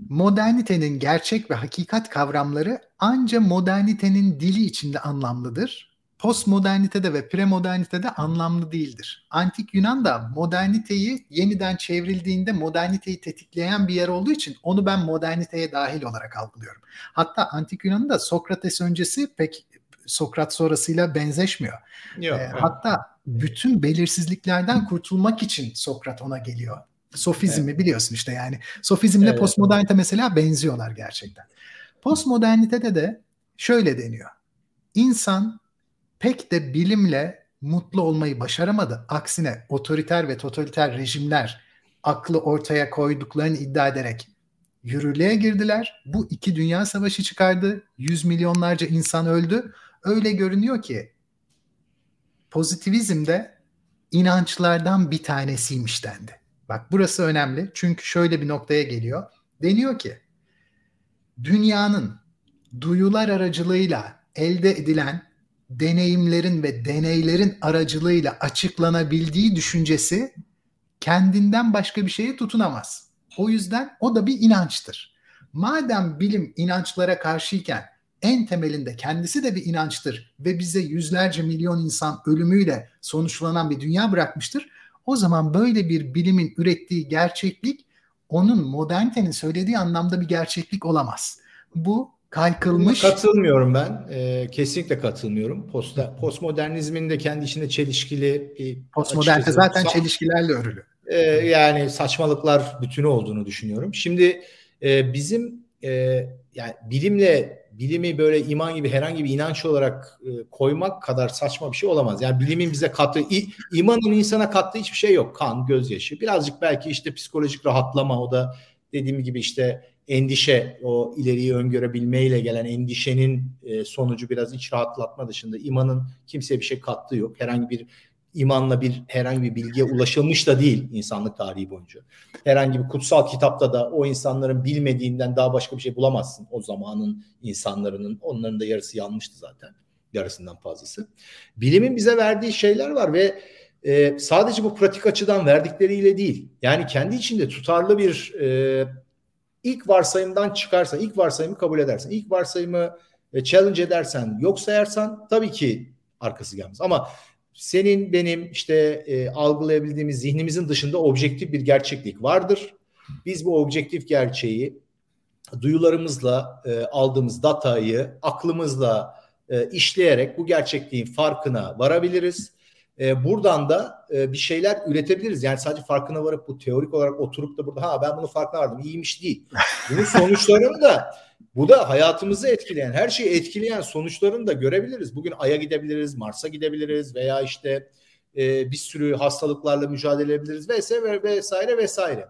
modernitenin gerçek ve hakikat kavramları anca modernitenin dili içinde anlamlıdır. Postmodernitede ve premodernitede anlamlı değildir. Antik Yunan da moderniteyi yeniden çevrildiğinde moderniteyi tetikleyen bir yer olduğu için onu ben moderniteye dahil olarak algılıyorum. Hatta Antik Yunan'ın da Sokrates öncesi pek Sokrat sonrasıyla benzeşmiyor. Yok, ee, evet. Hatta bütün belirsizliklerden kurtulmak için Sokrat ona geliyor. Sofizmi evet. biliyorsun işte yani. Sofizmle evet. postmodernite mesela benziyorlar gerçekten. Postmodernitede de şöyle deniyor. İnsan pek de bilimle mutlu olmayı başaramadı. Aksine otoriter ve totaliter rejimler aklı ortaya koyduklarını iddia ederek yürürlüğe girdiler. Bu iki dünya savaşı çıkardı. Yüz milyonlarca insan öldü. Öyle görünüyor ki pozitivizm de inançlardan bir tanesiymiş dendi. Bak burası önemli çünkü şöyle bir noktaya geliyor. Deniyor ki dünyanın duyular aracılığıyla elde edilen deneyimlerin ve deneylerin aracılığıyla açıklanabildiği düşüncesi kendinden başka bir şeye tutunamaz. O yüzden o da bir inançtır. Madem bilim inançlara karşıyken en temelinde kendisi de bir inançtır ve bize yüzlerce milyon insan ölümüyle sonuçlanan bir dünya bırakmıştır. O zaman böyle bir bilimin ürettiği gerçeklik onun modernitenin söylediği anlamda bir gerçeklik olamaz. Bu kaykılmış. Katılmıyorum ben. E, kesinlikle katılmıyorum. Post, postmodernizmin de kendi içinde çelişkili bir Postmodernite zaten çelişkilerle örülü. E, yani saçmalıklar bütünü olduğunu düşünüyorum. Şimdi e, bizim e, yani bilimle bilimi böyle iman gibi herhangi bir inanç olarak e, koymak kadar saçma bir şey olamaz. Yani bilimin bize kattığı, imanın insana kattığı hiçbir şey yok. Kan, gözyaşı. Birazcık belki işte psikolojik rahatlama o da dediğim gibi işte endişe, o ileriyi öngörebilmeyle gelen endişenin e, sonucu biraz iç rahatlatma dışında imanın kimseye bir şey kattığı yok. Herhangi bir imanla bir herhangi bir bilgiye ulaşılmış da değil insanlık tarihi boyunca. Herhangi bir kutsal kitapta da o insanların bilmediğinden daha başka bir şey bulamazsın. O zamanın insanların onların da yarısı yanmıştı zaten. Yarısından fazlası. Bilimin bize verdiği şeyler var ve e, sadece bu pratik açıdan verdikleriyle değil. Yani kendi içinde tutarlı bir e, ilk varsayımdan çıkarsan, ilk varsayımı kabul edersen, ilk varsayımı e, challenge edersen, yok sayarsan tabii ki arkası gelmez. Ama senin benim işte e, algılayabildiğimiz zihnimizin dışında objektif bir gerçeklik vardır. Biz bu objektif gerçeği duyularımızla e, aldığımız datayı aklımızla e, işleyerek bu gerçekliğin farkına varabiliriz. E, buradan da e, bir şeyler üretebiliriz. Yani sadece farkına varıp bu teorik olarak oturup da burada ha ben bunu farkına vardım iyiymiş değil. Bunun sonuçlarını da bu da hayatımızı etkileyen, her şeyi etkileyen sonuçlarını da görebiliriz. Bugün Ay'a gidebiliriz, Mars'a gidebiliriz veya işte e, bir sürü hastalıklarla mücadele edebiliriz vesaire vesaire vesaire.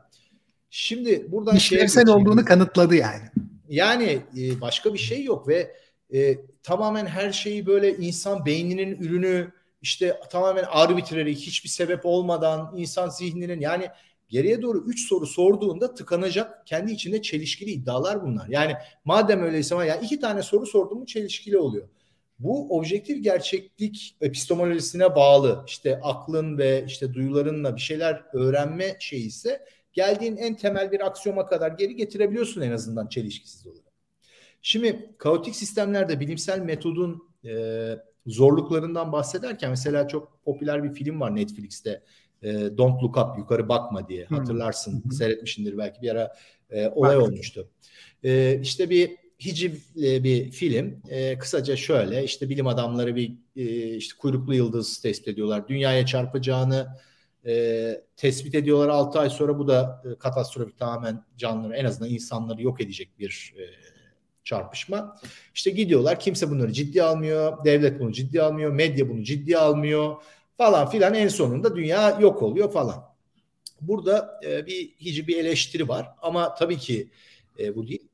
Şimdi buradan işlevsel olduğunu kanıtladı yani. Yani e, başka bir şey yok ve e, tamamen her şeyi böyle insan beyninin ürünü işte tamamen arbitrary hiçbir sebep olmadan insan zihninin yani geriye doğru 3 soru sorduğunda tıkanacak kendi içinde çelişkili iddialar bunlar. Yani madem öyleyse ya iki tane soru sordum mu çelişkili oluyor. Bu objektif gerçeklik epistemolojisine bağlı işte aklın ve işte duyularınla bir şeyler öğrenme şeyi ise geldiğin en temel bir aksiyoma kadar geri getirebiliyorsun en azından çelişkisiz olarak. Şimdi kaotik sistemlerde bilimsel metodun e, zorluklarından bahsederken mesela çok popüler bir film var Netflix'te e, Don't Look Up yukarı bakma diye hatırlarsın hmm. seyretmişindir belki bir ara e, olay Bak. olmuştu. E, işte bir hicivli bir film. E, kısaca şöyle işte bilim adamları bir e, işte kuyruklu yıldız tespit ediyorlar. Dünyaya çarpacağını e, tespit ediyorlar 6 ay sonra bu da e, katastrofik tamamen canlıları en azından insanları yok edecek bir e, çarpışma. İşte gidiyorlar kimse bunları ciddi almıyor. Devlet bunu ciddi almıyor. Medya bunu ciddi almıyor falan filan en sonunda dünya yok oluyor falan. Burada e, bir hiç bir eleştiri var ama tabii ki e, bu değil.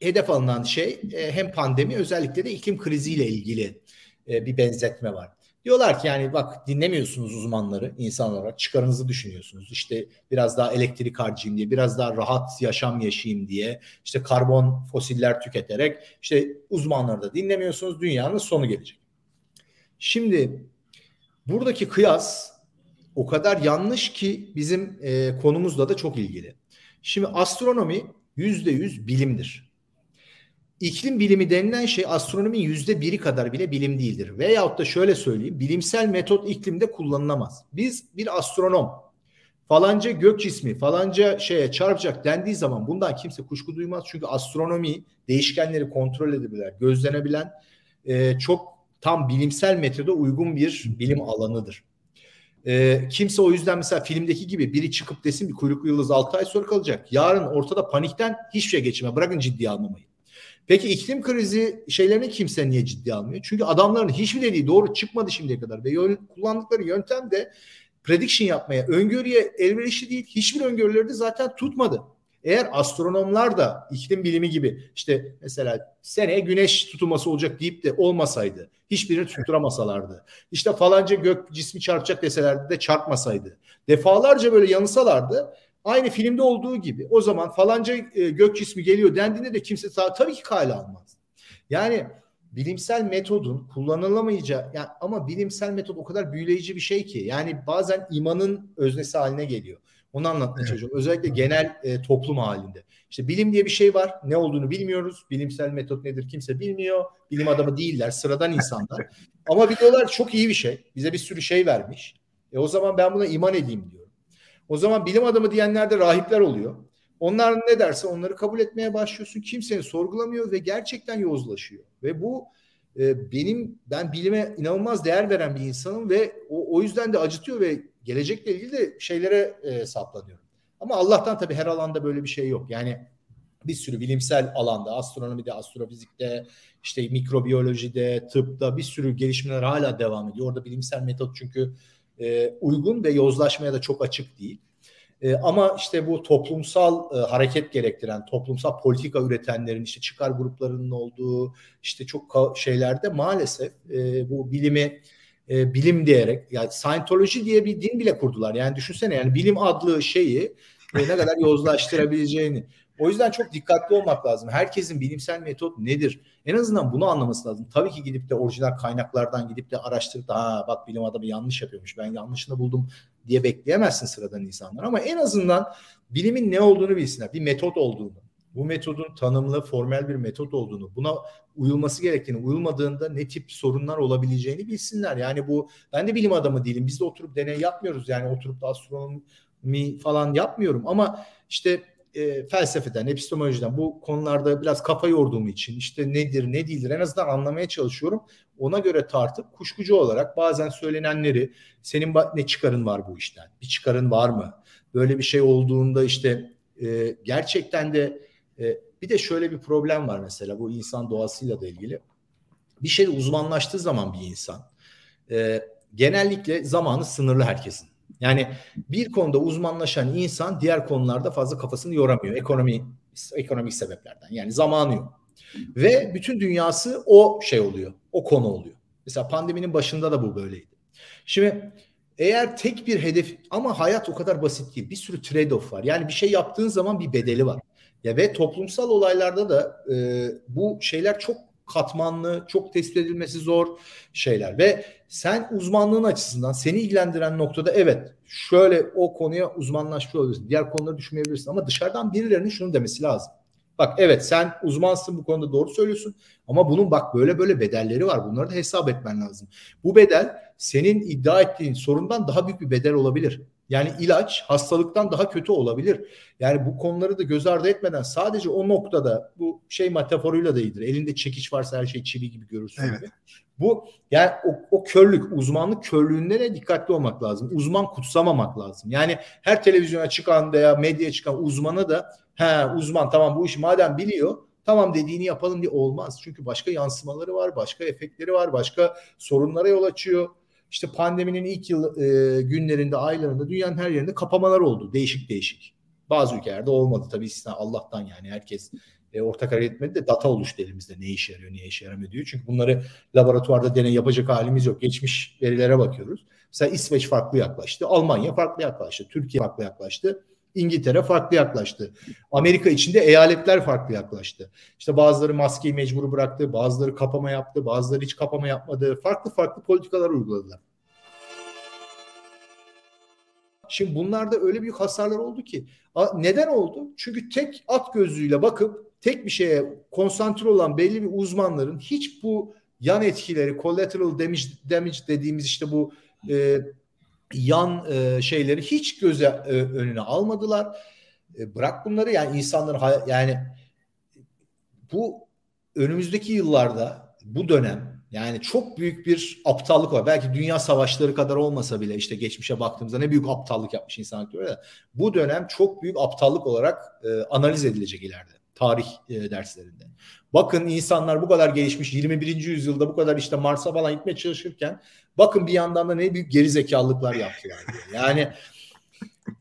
Hedef alınan şey e, hem pandemi özellikle de iklim kriziyle ilgili e, bir benzetme var. Diyorlar ki yani bak dinlemiyorsunuz uzmanları insan olarak çıkarınızı düşünüyorsunuz. İşte biraz daha elektrik harcayayım diye, biraz daha rahat yaşam yaşayayım diye, işte karbon fosiller tüketerek işte uzmanları da dinlemiyorsunuz. Dünyanın sonu gelecek. Şimdi buradaki kıyas o kadar yanlış ki bizim e, konumuzla da çok ilgili. Şimdi astronomi yüzde yüz bilimdir. İklim bilimi denilen şey astronominin yüzde biri kadar bile bilim değildir. Veyahut da şöyle söyleyeyim bilimsel metot iklimde kullanılamaz. Biz bir astronom falanca gök cismi falanca şeye çarpacak dendiği zaman bundan kimse kuşku duymaz. Çünkü astronomi değişkenleri kontrol edebilen, gözlenebilen e, çok tam bilimsel metoda uygun bir bilim alanıdır. E, kimse o yüzden mesela filmdeki gibi biri çıkıp desin bir kuyruklu yıldız 6 ay sonra kalacak. Yarın ortada panikten hiçbir şey geçme. Bırakın ciddiye almamayı. Peki iklim krizi şeylerini kimse niye ciddi almıyor? Çünkü adamların hiçbir dediği doğru çıkmadı şimdiye kadar ve yön, kullandıkları yöntem de prediction yapmaya, öngörüye elverişli değil. Hiçbir öngörüleri de zaten tutmadı. Eğer astronomlar da iklim bilimi gibi işte mesela seneye güneş tutulması olacak deyip de olmasaydı, hiçbirini tutturamasalardı, işte falanca gök cismi çarpacak deselerdi de çarpmasaydı, defalarca böyle yanılsalardı Aynı filmde olduğu gibi o zaman falanca e, gök cismi geliyor dendiğinde de kimse tabii ki kale almaz. Yani bilimsel metodun kullanılamayacağı yani ama bilimsel metot o kadar büyüleyici bir şey ki yani bazen imanın öznesi haline geliyor. Onu anlatmaya evet. çalışıyorum. Özellikle genel e, toplum halinde. İşte bilim diye bir şey var. Ne olduğunu bilmiyoruz. Bilimsel metot nedir kimse bilmiyor. Bilim adamı değiller. Sıradan insanlar. Ama biliyorlar çok iyi bir şey. Bize bir sürü şey vermiş. E o zaman ben buna iman edeyim diyor. O zaman bilim adamı diyenler de rahipler oluyor. Onlar ne derse onları kabul etmeye başlıyorsun. Kimseyi sorgulamıyor ve gerçekten yozlaşıyor. Ve bu e, benim ben bilime inanılmaz değer veren bir insanım ve o, o yüzden de acıtıyor ve gelecekle ilgili de şeylere e, saplanıyorum. Ama Allah'tan tabii her alanda böyle bir şey yok. Yani bir sürü bilimsel alanda, astronomide, astrofizikte, işte mikrobiyolojide, tıpta bir sürü gelişmeler hala devam ediyor. Orada bilimsel metot çünkü e, uygun ve yozlaşmaya da çok açık değil. E, ama işte bu toplumsal e, hareket gerektiren, toplumsal politika üretenlerin işte çıkar gruplarının olduğu işte çok şeylerde maalesef e, bu bilimi e, bilim diyerek yani Scientology diye bir din bile kurdular. Yani düşünsene yani bilim adlı şeyi e, ne kadar yozlaştırabileceğini. O yüzden çok dikkatli olmak lazım. Herkesin bilimsel metot nedir? En azından bunu anlaması lazım. Tabii ki gidip de orijinal kaynaklardan gidip de araştırıp da ha bak bilim adamı yanlış yapıyormuş ben yanlışını buldum diye bekleyemezsin sıradan insanlar. Ama en azından bilimin ne olduğunu bilsinler. Bir metot olduğunu. Bu metodun tanımlı, formel bir metot olduğunu, buna uyulması gerektiğini, uyulmadığında ne tip sorunlar olabileceğini bilsinler. Yani bu ben de bilim adamı değilim. Biz de oturup deney yapmıyoruz. Yani oturup da astronomi falan yapmıyorum ama işte e, felsefeden, epistemolojiden bu konularda biraz kafa yorduğum için işte nedir ne değildir en azından anlamaya çalışıyorum. Ona göre tartıp kuşkucu olarak bazen söylenenleri senin ne çıkarın var bu işten? Bir çıkarın var mı? Böyle bir şey olduğunda işte e, gerçekten de e, bir de şöyle bir problem var mesela bu insan doğasıyla da ilgili. Bir şey uzmanlaştığı zaman bir insan e, genellikle zamanı sınırlı herkesin. Yani bir konuda uzmanlaşan insan diğer konularda fazla kafasını yoramıyor. Ekonomi ekonomik sebeplerden. Yani zamanı yok. Ve bütün dünyası o şey oluyor. O konu oluyor. Mesela pandeminin başında da bu böyleydi. Şimdi eğer tek bir hedef ama hayat o kadar basit değil. Bir sürü trade-off var. Yani bir şey yaptığın zaman bir bedeli var. Ya ve toplumsal olaylarda da e, bu şeyler çok katmanlı, çok tespit edilmesi zor şeyler ve sen uzmanlığın açısından seni ilgilendiren noktada evet şöyle o konuya uzmanlaşmış olabilirsin. Diğer konuları düşünmeyebilirsin ama dışarıdan birilerinin şunu demesi lazım. Bak evet sen uzmansın bu konuda doğru söylüyorsun ama bunun bak böyle böyle bedelleri var. Bunları da hesap etmen lazım. Bu bedel senin iddia ettiğin sorundan daha büyük bir bedel olabilir. Yani ilaç hastalıktan daha kötü olabilir. Yani bu konuları da göz ardı etmeden sadece o noktada bu şey metaforuyla da iyidir. Elinde çekiç varsa her şey çivi gibi görürsün. Evet. Gibi. Bu yani o, o körlük, uzmanlık körlüğünde de dikkatli olmak lazım. Uzman kutsamamak lazım. Yani her televizyona çıkan veya medyaya çıkan uzmanı da he uzman tamam bu işi madem biliyor tamam dediğini yapalım diye olmaz. Çünkü başka yansımaları var, başka efektleri var, başka sorunlara yol açıyor. İşte pandeminin ilk yıl e, günlerinde, aylarında dünyanın her yerinde kapamalar oldu. Değişik değişik. Bazı ülkelerde olmadı tabii istisna Allah'tan yani herkes e, ortak hareket etmedi de data oluştu elimizde. Ne işe yarıyor, ne işe yaramıyor diyor. Çünkü bunları laboratuvarda deney yapacak halimiz yok. Geçmiş verilere bakıyoruz. Mesela İsveç farklı yaklaştı, Almanya farklı yaklaştı, Türkiye farklı yaklaştı. İngiltere farklı yaklaştı. Amerika içinde eyaletler farklı yaklaştı. İşte bazıları maskeyi mecbur bıraktı, bazıları kapama yaptı, bazıları hiç kapama yapmadı. Farklı farklı politikalar uyguladılar. Şimdi bunlarda öyle büyük hasarlar oldu ki. Neden oldu? Çünkü tek at gözlüğüyle bakıp tek bir şeye konsantre olan belli bir uzmanların hiç bu yan etkileri, collateral damage, damage dediğimiz işte bu e, yan e, şeyleri hiç göze e, önüne almadılar. E, bırak bunları yani insanların yani bu önümüzdeki yıllarda bu dönem yani çok büyük bir aptallık var. Belki dünya savaşları kadar olmasa bile işte geçmişe baktığımızda ne büyük aptallık yapmış insanlık diyor ya. Bu dönem çok büyük aptallık olarak e, analiz edilecek ileride tarih e, derslerinde. Bakın insanlar bu kadar gelişmiş 21. yüzyılda bu kadar işte Mars'a falan gitmeye çalışırken bakın bir yandan da ne büyük geri zekalıklar yaptılar diye. Yani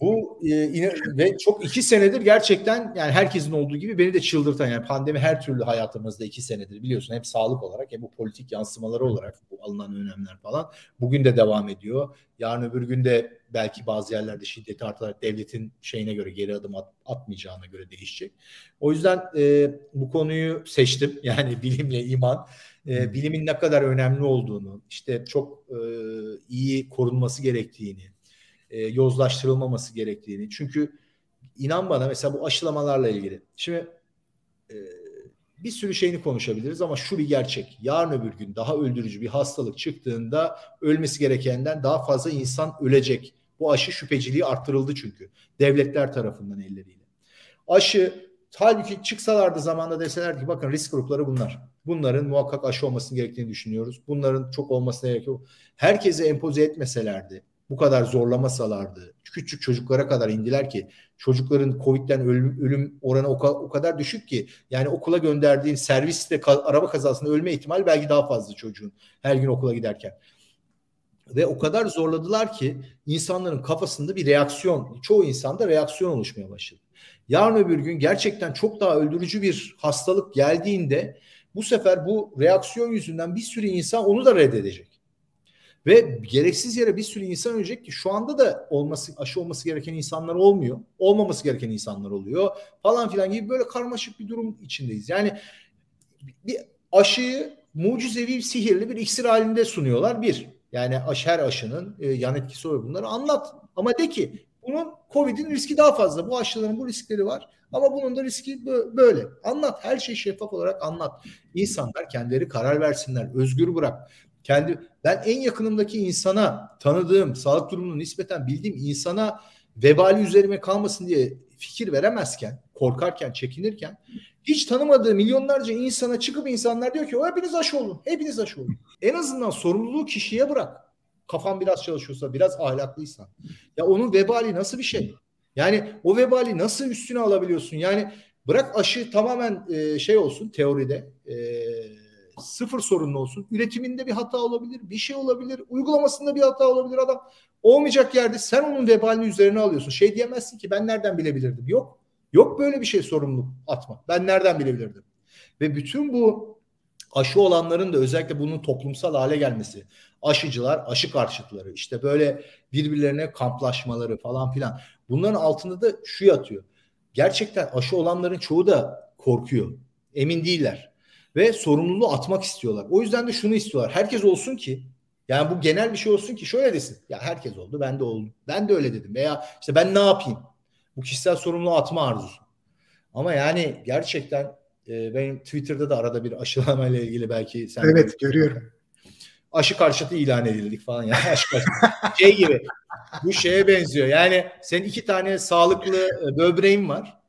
bu e, ve çok iki senedir gerçekten yani herkesin olduğu gibi beni de çıldırtan yani pandemi her türlü hayatımızda iki senedir biliyorsun hem sağlık olarak hem bu politik yansımaları olarak bu alınan önlemler falan bugün de devam ediyor. Yarın öbür gün de belki bazı yerlerde şiddeti artarak devletin şeyine göre geri adım at, atmayacağına göre değişecek. O yüzden e, bu konuyu seçtim yani bilimle iman. E, bilimin ne kadar önemli olduğunu, işte çok e, iyi korunması gerektiğini, e, yozlaştırılmaması gerektiğini. Çünkü inan bana mesela bu aşılamalarla ilgili. Şimdi e, bir sürü şeyini konuşabiliriz ama şu bir gerçek. Yarın öbür gün daha öldürücü bir hastalık çıktığında ölmesi gerekenden daha fazla insan ölecek. Bu aşı şüpheciliği arttırıldı çünkü devletler tarafından elleriyle. Aşı halbuki çıksalardı zamanda deselerdi ki bakın risk grupları bunlar. Bunların muhakkak aşı olmasını gerektiğini düşünüyoruz. Bunların çok olmasına gerek yok. Herkese empoze etmeselerdi bu kadar zorlamasalardı, küçük çocuklara kadar indiler ki çocukların Covid'den ölüm, ölüm oranı o, o kadar düşük ki yani okula gönderdiğin serviste ka- araba kazasında ölme ihtimali belki daha fazla çocuğun her gün okula giderken. Ve o kadar zorladılar ki insanların kafasında bir reaksiyon, çoğu insanda reaksiyon oluşmaya başladı. Yarın öbür gün gerçekten çok daha öldürücü bir hastalık geldiğinde bu sefer bu reaksiyon yüzünden bir sürü insan onu da reddedecek. Ve gereksiz yere bir sürü insan ölecek ki şu anda da olması aşı olması gereken insanlar olmuyor. Olmaması gereken insanlar oluyor falan filan gibi böyle karmaşık bir durum içindeyiz. Yani bir aşıyı mucizevi sihirli bir iksir halinde sunuyorlar bir. Yani aşı, her aşının e, yan etkisi oluyor bunları anlat. Ama de ki bunun Covid'in riski daha fazla. Bu aşıların bu riskleri var. Ama bunun da riski böyle. Anlat. Her şeyi şeffaf olarak anlat. İnsanlar kendileri karar versinler. Özgür bırak kendi ben en yakınımdaki insana tanıdığım, sağlık durumunu nispeten bildiğim insana vebali üzerime kalmasın diye fikir veremezken, korkarken, çekinirken hiç tanımadığı milyonlarca insana çıkıp insanlar diyor ki hepiniz aşı olun. Hepiniz aşı olun. En azından sorumluluğu kişiye bırak. Kafan biraz çalışıyorsa, biraz ahlaklıysan. Ya onun vebali nasıl bir şey? Yani o vebali nasıl üstüne alabiliyorsun? Yani bırak aşı tamamen e, şey olsun teoride. E, sıfır sorunlu olsun. Üretiminde bir hata olabilir, bir şey olabilir, uygulamasında bir hata olabilir adam. Olmayacak yerde sen onun vebalini üzerine alıyorsun. Şey diyemezsin ki ben nereden bilebilirdim. Yok. Yok böyle bir şey sorumluluk atma. Ben nereden bilebilirdim? Ve bütün bu aşı olanların da özellikle bunun toplumsal hale gelmesi, aşıcılar, aşı karşıtları, işte böyle birbirlerine kamplaşmaları falan filan. Bunların altında da şu yatıyor. Gerçekten aşı olanların çoğu da korkuyor. Emin değiller. Ve sorumluluğu atmak istiyorlar. O yüzden de şunu istiyorlar. Herkes olsun ki yani bu genel bir şey olsun ki şöyle desin. Ya herkes oldu ben de oldum. Ben de öyle dedim. Veya işte ben ne yapayım? Bu kişisel sorumluluğu atma arzusu. Ama yani gerçekten e, benim Twitter'da da arada bir aşılama ile ilgili belki sen Evet görüyorum. Aşı karşıtı ilan edildik falan ya. Aşı şey gibi. Bu şeye benziyor. Yani senin iki tane sağlıklı e, böbreğin var.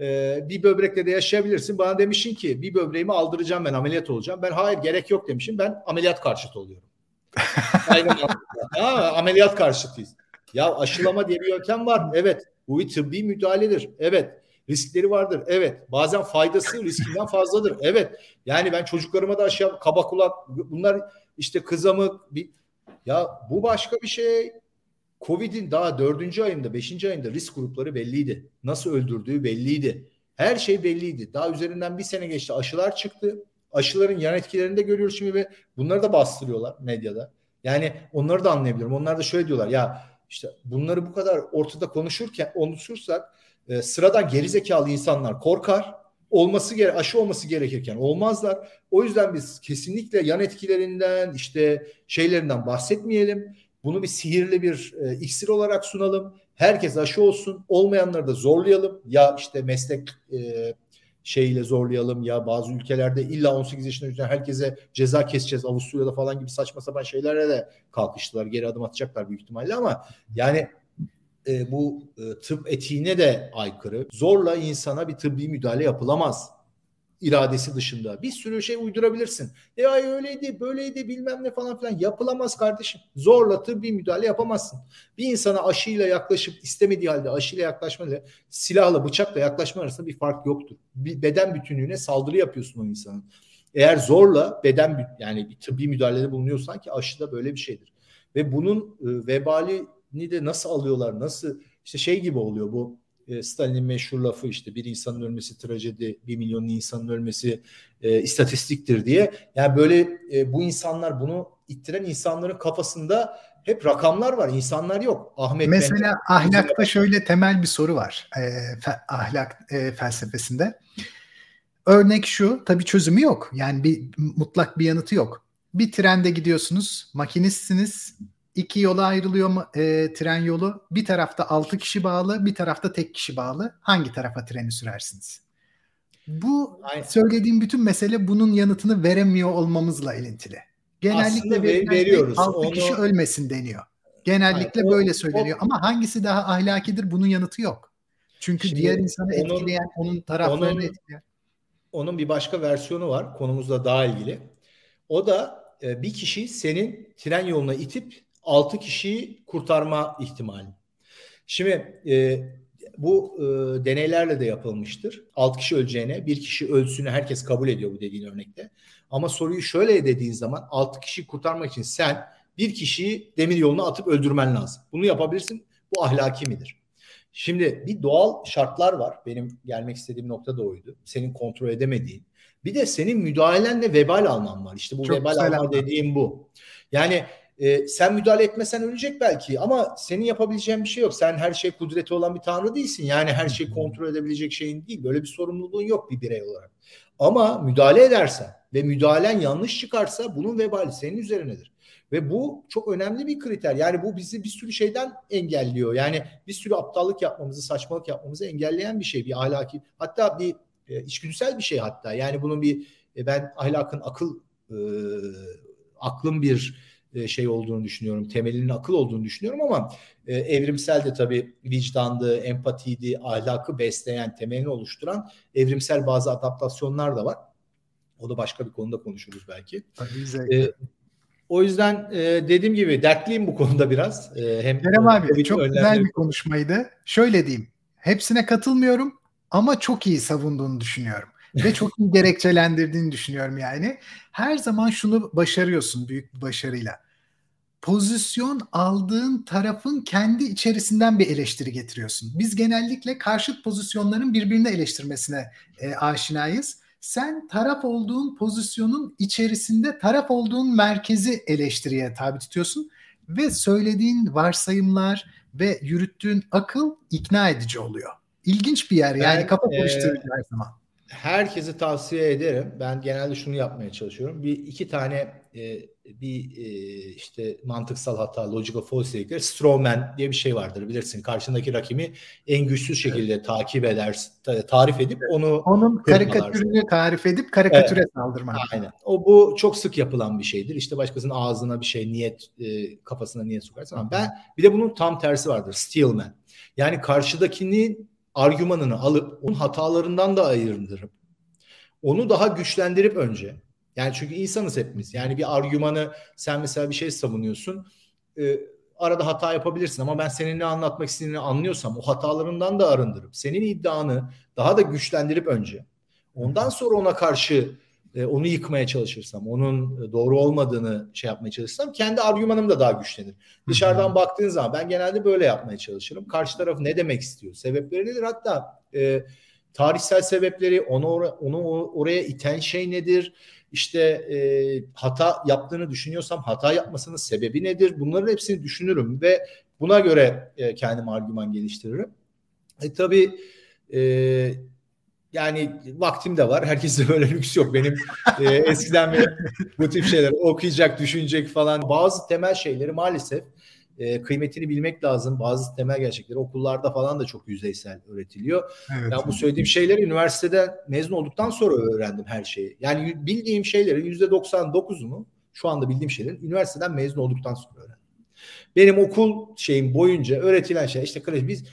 Ee, bir böbrekle de yaşayabilirsin. Bana demişsin ki bir böbreğimi aldıracağım ben ameliyat olacağım. Ben hayır gerek yok demişim. Ben ameliyat karşıtı oluyorum. Aynen. ha, ameliyat karşıtıyız. Ya aşılama diye bir yöntem var. Evet. Bu bir tıbbi müdahaledir. Evet. Riskleri vardır. Evet. Bazen faydası riskinden fazladır. Evet. Yani ben çocuklarıma da aşı kaba kulak bunlar işte kızamık bir ya bu başka bir şey. Covid'in daha dördüncü ayında, beşinci ayında risk grupları belliydi. Nasıl öldürdüğü belliydi. Her şey belliydi. Daha üzerinden bir sene geçti. Aşılar çıktı. Aşıların yan etkilerini de görüyoruz şimdi ve bunları da bastırıyorlar medyada. Yani onları da anlayabiliyorum. Onlar da şöyle diyorlar ya işte bunları bu kadar ortada konuşurken konuşursak e, sıradan gerizekalı insanlar korkar. Olması gere aşı olması gerekirken olmazlar. O yüzden biz kesinlikle yan etkilerinden işte şeylerinden bahsetmeyelim. Bunu bir sihirli bir e, iksir olarak sunalım. Herkes aşı olsun. Olmayanları da zorlayalım. Ya işte meslek e, şeyle zorlayalım ya bazı ülkelerde illa 18 yaşında üzerine herkese ceza keseceğiz Avusturya'da falan gibi saçma sapan şeylere de kalkıştılar. Geri adım atacaklar büyük ihtimalle ama yani e, bu e, tıp etiğine de aykırı. Zorla insana bir tıbbi müdahale yapılamaz iradesi dışında. Bir sürü şey uydurabilirsin. E ay öyleydi, böyleydi bilmem ne falan filan yapılamaz kardeşim. Zorla tıbbi müdahale yapamazsın. Bir insana aşıyla yaklaşıp istemediği halde aşıyla yaklaşmayla silahla bıçakla yaklaşma arasında bir fark yoktur. Bir beden bütünlüğüne saldırı yapıyorsun o insanın. Eğer zorla beden yani bir tıbbi müdahalede bulunuyorsan ki aşı da böyle bir şeydir. Ve bunun e, vebalini de nasıl alıyorlar, nasıl işte şey gibi oluyor bu e, Stalin'in meşhur lafı işte bir insanın ölmesi trajedi, bir milyon insanın ölmesi e, istatistiktir diye. Yani böyle e, bu insanlar bunu ittiren insanların kafasında hep rakamlar var, insanlar yok. Ahmet Mesela Benden, ahlakta mesela... şöyle temel bir soru var e, fe, ahlak e, felsefesinde. Örnek şu, tabii çözümü yok. Yani bir mutlak bir yanıtı yok. Bir trende gidiyorsunuz, makinistsiniz, iki yola ayrılıyor mu e, tren yolu? Bir tarafta altı kişi bağlı, bir tarafta tek kişi bağlı. Hangi tarafa treni sürersiniz? Bu Aynen. söylediğim bütün mesele bunun yanıtını veremiyor olmamızla ilintili. Genellikle ver, veriyoruz. 6 Onu... kişi ölmesin deniyor. Genellikle Aynen. böyle söyleniyor. O... Ama hangisi daha ahlakidir bunun yanıtı yok. Çünkü Şimdi diğer insanı onun, etkileyen, onun taraflarını onun, etkileyen. Onun bir başka versiyonu var konumuzla daha ilgili. O da e, bir kişi senin tren yoluna itip 6 kişiyi kurtarma ihtimali. Şimdi e, bu e, deneylerle de yapılmıştır. 6 kişi öleceğine bir kişi ölsünü herkes kabul ediyor bu dediğin örnekte. Ama soruyu şöyle dediğin zaman 6 kişi kurtarmak için sen bir kişiyi demir yoluna atıp öldürmen lazım. Bunu yapabilirsin. Bu ahlaki midir? Şimdi bir doğal şartlar var. Benim gelmek istediğim nokta da oydu. Senin kontrol edemediğin. Bir de senin müdahalenle vebal alman var. İşte bu Çok vebal alma dediğim bu. Yani e, sen müdahale etmesen ölecek belki ama senin yapabileceğin bir şey yok. Sen her şey kudreti olan bir tanrı değilsin. Yani her şeyi kontrol edebilecek şeyin değil. Böyle bir sorumluluğun yok bir birey olarak. Ama müdahale edersen ve müdahalen yanlış çıkarsa bunun vebali senin üzerinedir. Ve bu çok önemli bir kriter. Yani bu bizi bir sürü şeyden engelliyor. Yani bir sürü aptallık yapmamızı, saçmalık yapmamızı engelleyen bir şey. Bir ahlaki, hatta bir e, içgüdüsel bir şey hatta. Yani bunun bir e, ben ahlakın akıl e, aklın bir şey olduğunu düşünüyorum. Temelinin akıl olduğunu düşünüyorum ama e, evrimsel de tabii vicdandı, empatiydi, ahlakı besleyen, temelini oluşturan evrimsel bazı adaptasyonlar da var. O da başka bir konuda konuşuruz belki. E, o yüzden e, dediğim gibi dertliyim bu konuda biraz. E, hem Kerem abi çok güzel bir konuşmaydı. Şöyle diyeyim. Hepsine katılmıyorum ama çok iyi savunduğunu düşünüyorum. Ve çok iyi gerekçelendirdiğini düşünüyorum yani. Her zaman şunu başarıyorsun büyük bir başarıyla. Pozisyon aldığın tarafın kendi içerisinden bir eleştiri getiriyorsun. Biz genellikle karşıt pozisyonların birbirini eleştirmesine e, aşinayız. Sen taraf olduğun pozisyonun içerisinde taraf olduğun merkezi eleştiriye tabi tutuyorsun ve söylediğin varsayımlar ve yürüttüğün akıl ikna edici oluyor. İlginç bir yer yani ben, kafa karıştırıcı e, her zaman herkese tavsiye ederim. Ben genelde şunu yapmaya çalışıyorum. Bir iki tane e, bir e, işte mantıksal hata, logical false dedikleri strawman diye bir şey vardır. Bilirsin karşındaki rakibi en güçsüz şekilde evet. takip eder, tarif edip onu onun karikatürünü tarif edip karikatüre evet. saldırmak. Aynen. O bu çok sık yapılan bir şeydir. İşte başkasının ağzına bir şey niyet e, kafasına niyet sokarsın ama ben bir de bunun tam tersi vardır. Steelman. Yani karşıdakinin argümanını alıp onun hatalarından da ayırındırıp onu daha güçlendirip önce yani çünkü insanız hepimiz. Yani bir argümanı sen mesela bir şey savunuyorsun. E, arada hata yapabilirsin ama ben senin ne anlatmak istediğini anlıyorsam o hatalarından da arındırıp senin iddianı daha da güçlendirip önce ondan sonra ona karşı e, onu yıkmaya çalışırsam, onun e, doğru olmadığını şey yapmaya çalışırsam kendi argümanım da daha güçlenir. Dışarıdan baktığın zaman ben genelde böyle yapmaya çalışırım. Karşı taraf ne demek istiyor? Sebepleri nedir? Hatta e, tarihsel sebepleri, onu or- onu oraya iten şey nedir? İşte e, hata yaptığını düşünüyorsam hata yapmasının sebebi nedir? Bunların hepsini düşünürüm ve buna göre e, kendim argüman geliştiririm. E, tabii e, yani vaktim de var. Herkeste böyle lüks yok. Benim e, eskiden beri bu tip şeyler okuyacak, düşünecek falan. Bazı temel şeyleri maalesef e, kıymetini bilmek lazım. Bazı temel gerçekleri okullarda falan da çok yüzeysel öğretiliyor. Evet. Ben bu söylediğim şeyleri üniversiteden mezun olduktan sonra öğrendim her şeyi. Yani bildiğim şeylerin yüzde 99'unu şu anda bildiğim şeylerin üniversiteden mezun olduktan sonra öğrendim. Benim okul şeyim boyunca öğretilen şey işte biz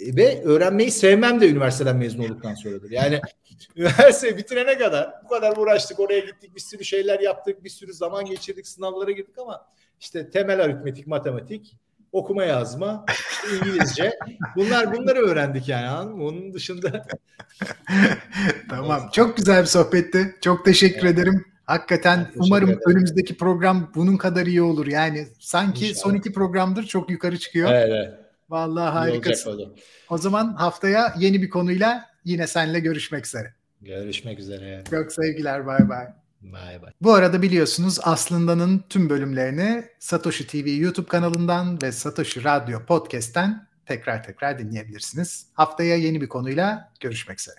ve öğrenmeyi sevmem de üniversiteden mezun olduktan sonradır. Yani üniversite bitirene kadar bu kadar uğraştık, oraya gittik, bir sürü şeyler yaptık, bir sürü zaman geçirdik, sınavlara girdik ama işte temel aritmetik, matematik, okuma yazma, işte İngilizce. Bunlar bunları öğrendik yani. Anladın Onun dışında. tamam. Çok güzel bir sohbetti. Çok teşekkür evet. ederim. Hakikaten teşekkür umarım ederim. önümüzdeki program bunun kadar iyi olur. Yani sanki İnşallah. son iki programdır çok yukarı çıkıyor. Evet. evet. Vallahi harikasın. O zaman haftaya yeni bir konuyla yine seninle görüşmek üzere. Görüşmek üzere. Çok sevgiler. Bay bay. Bay bay. Bu arada biliyorsunuz Aslında'nın tüm bölümlerini Satoshi TV YouTube kanalından ve Satoshi Radyo Podcast'ten tekrar tekrar dinleyebilirsiniz. Haftaya yeni bir konuyla görüşmek üzere.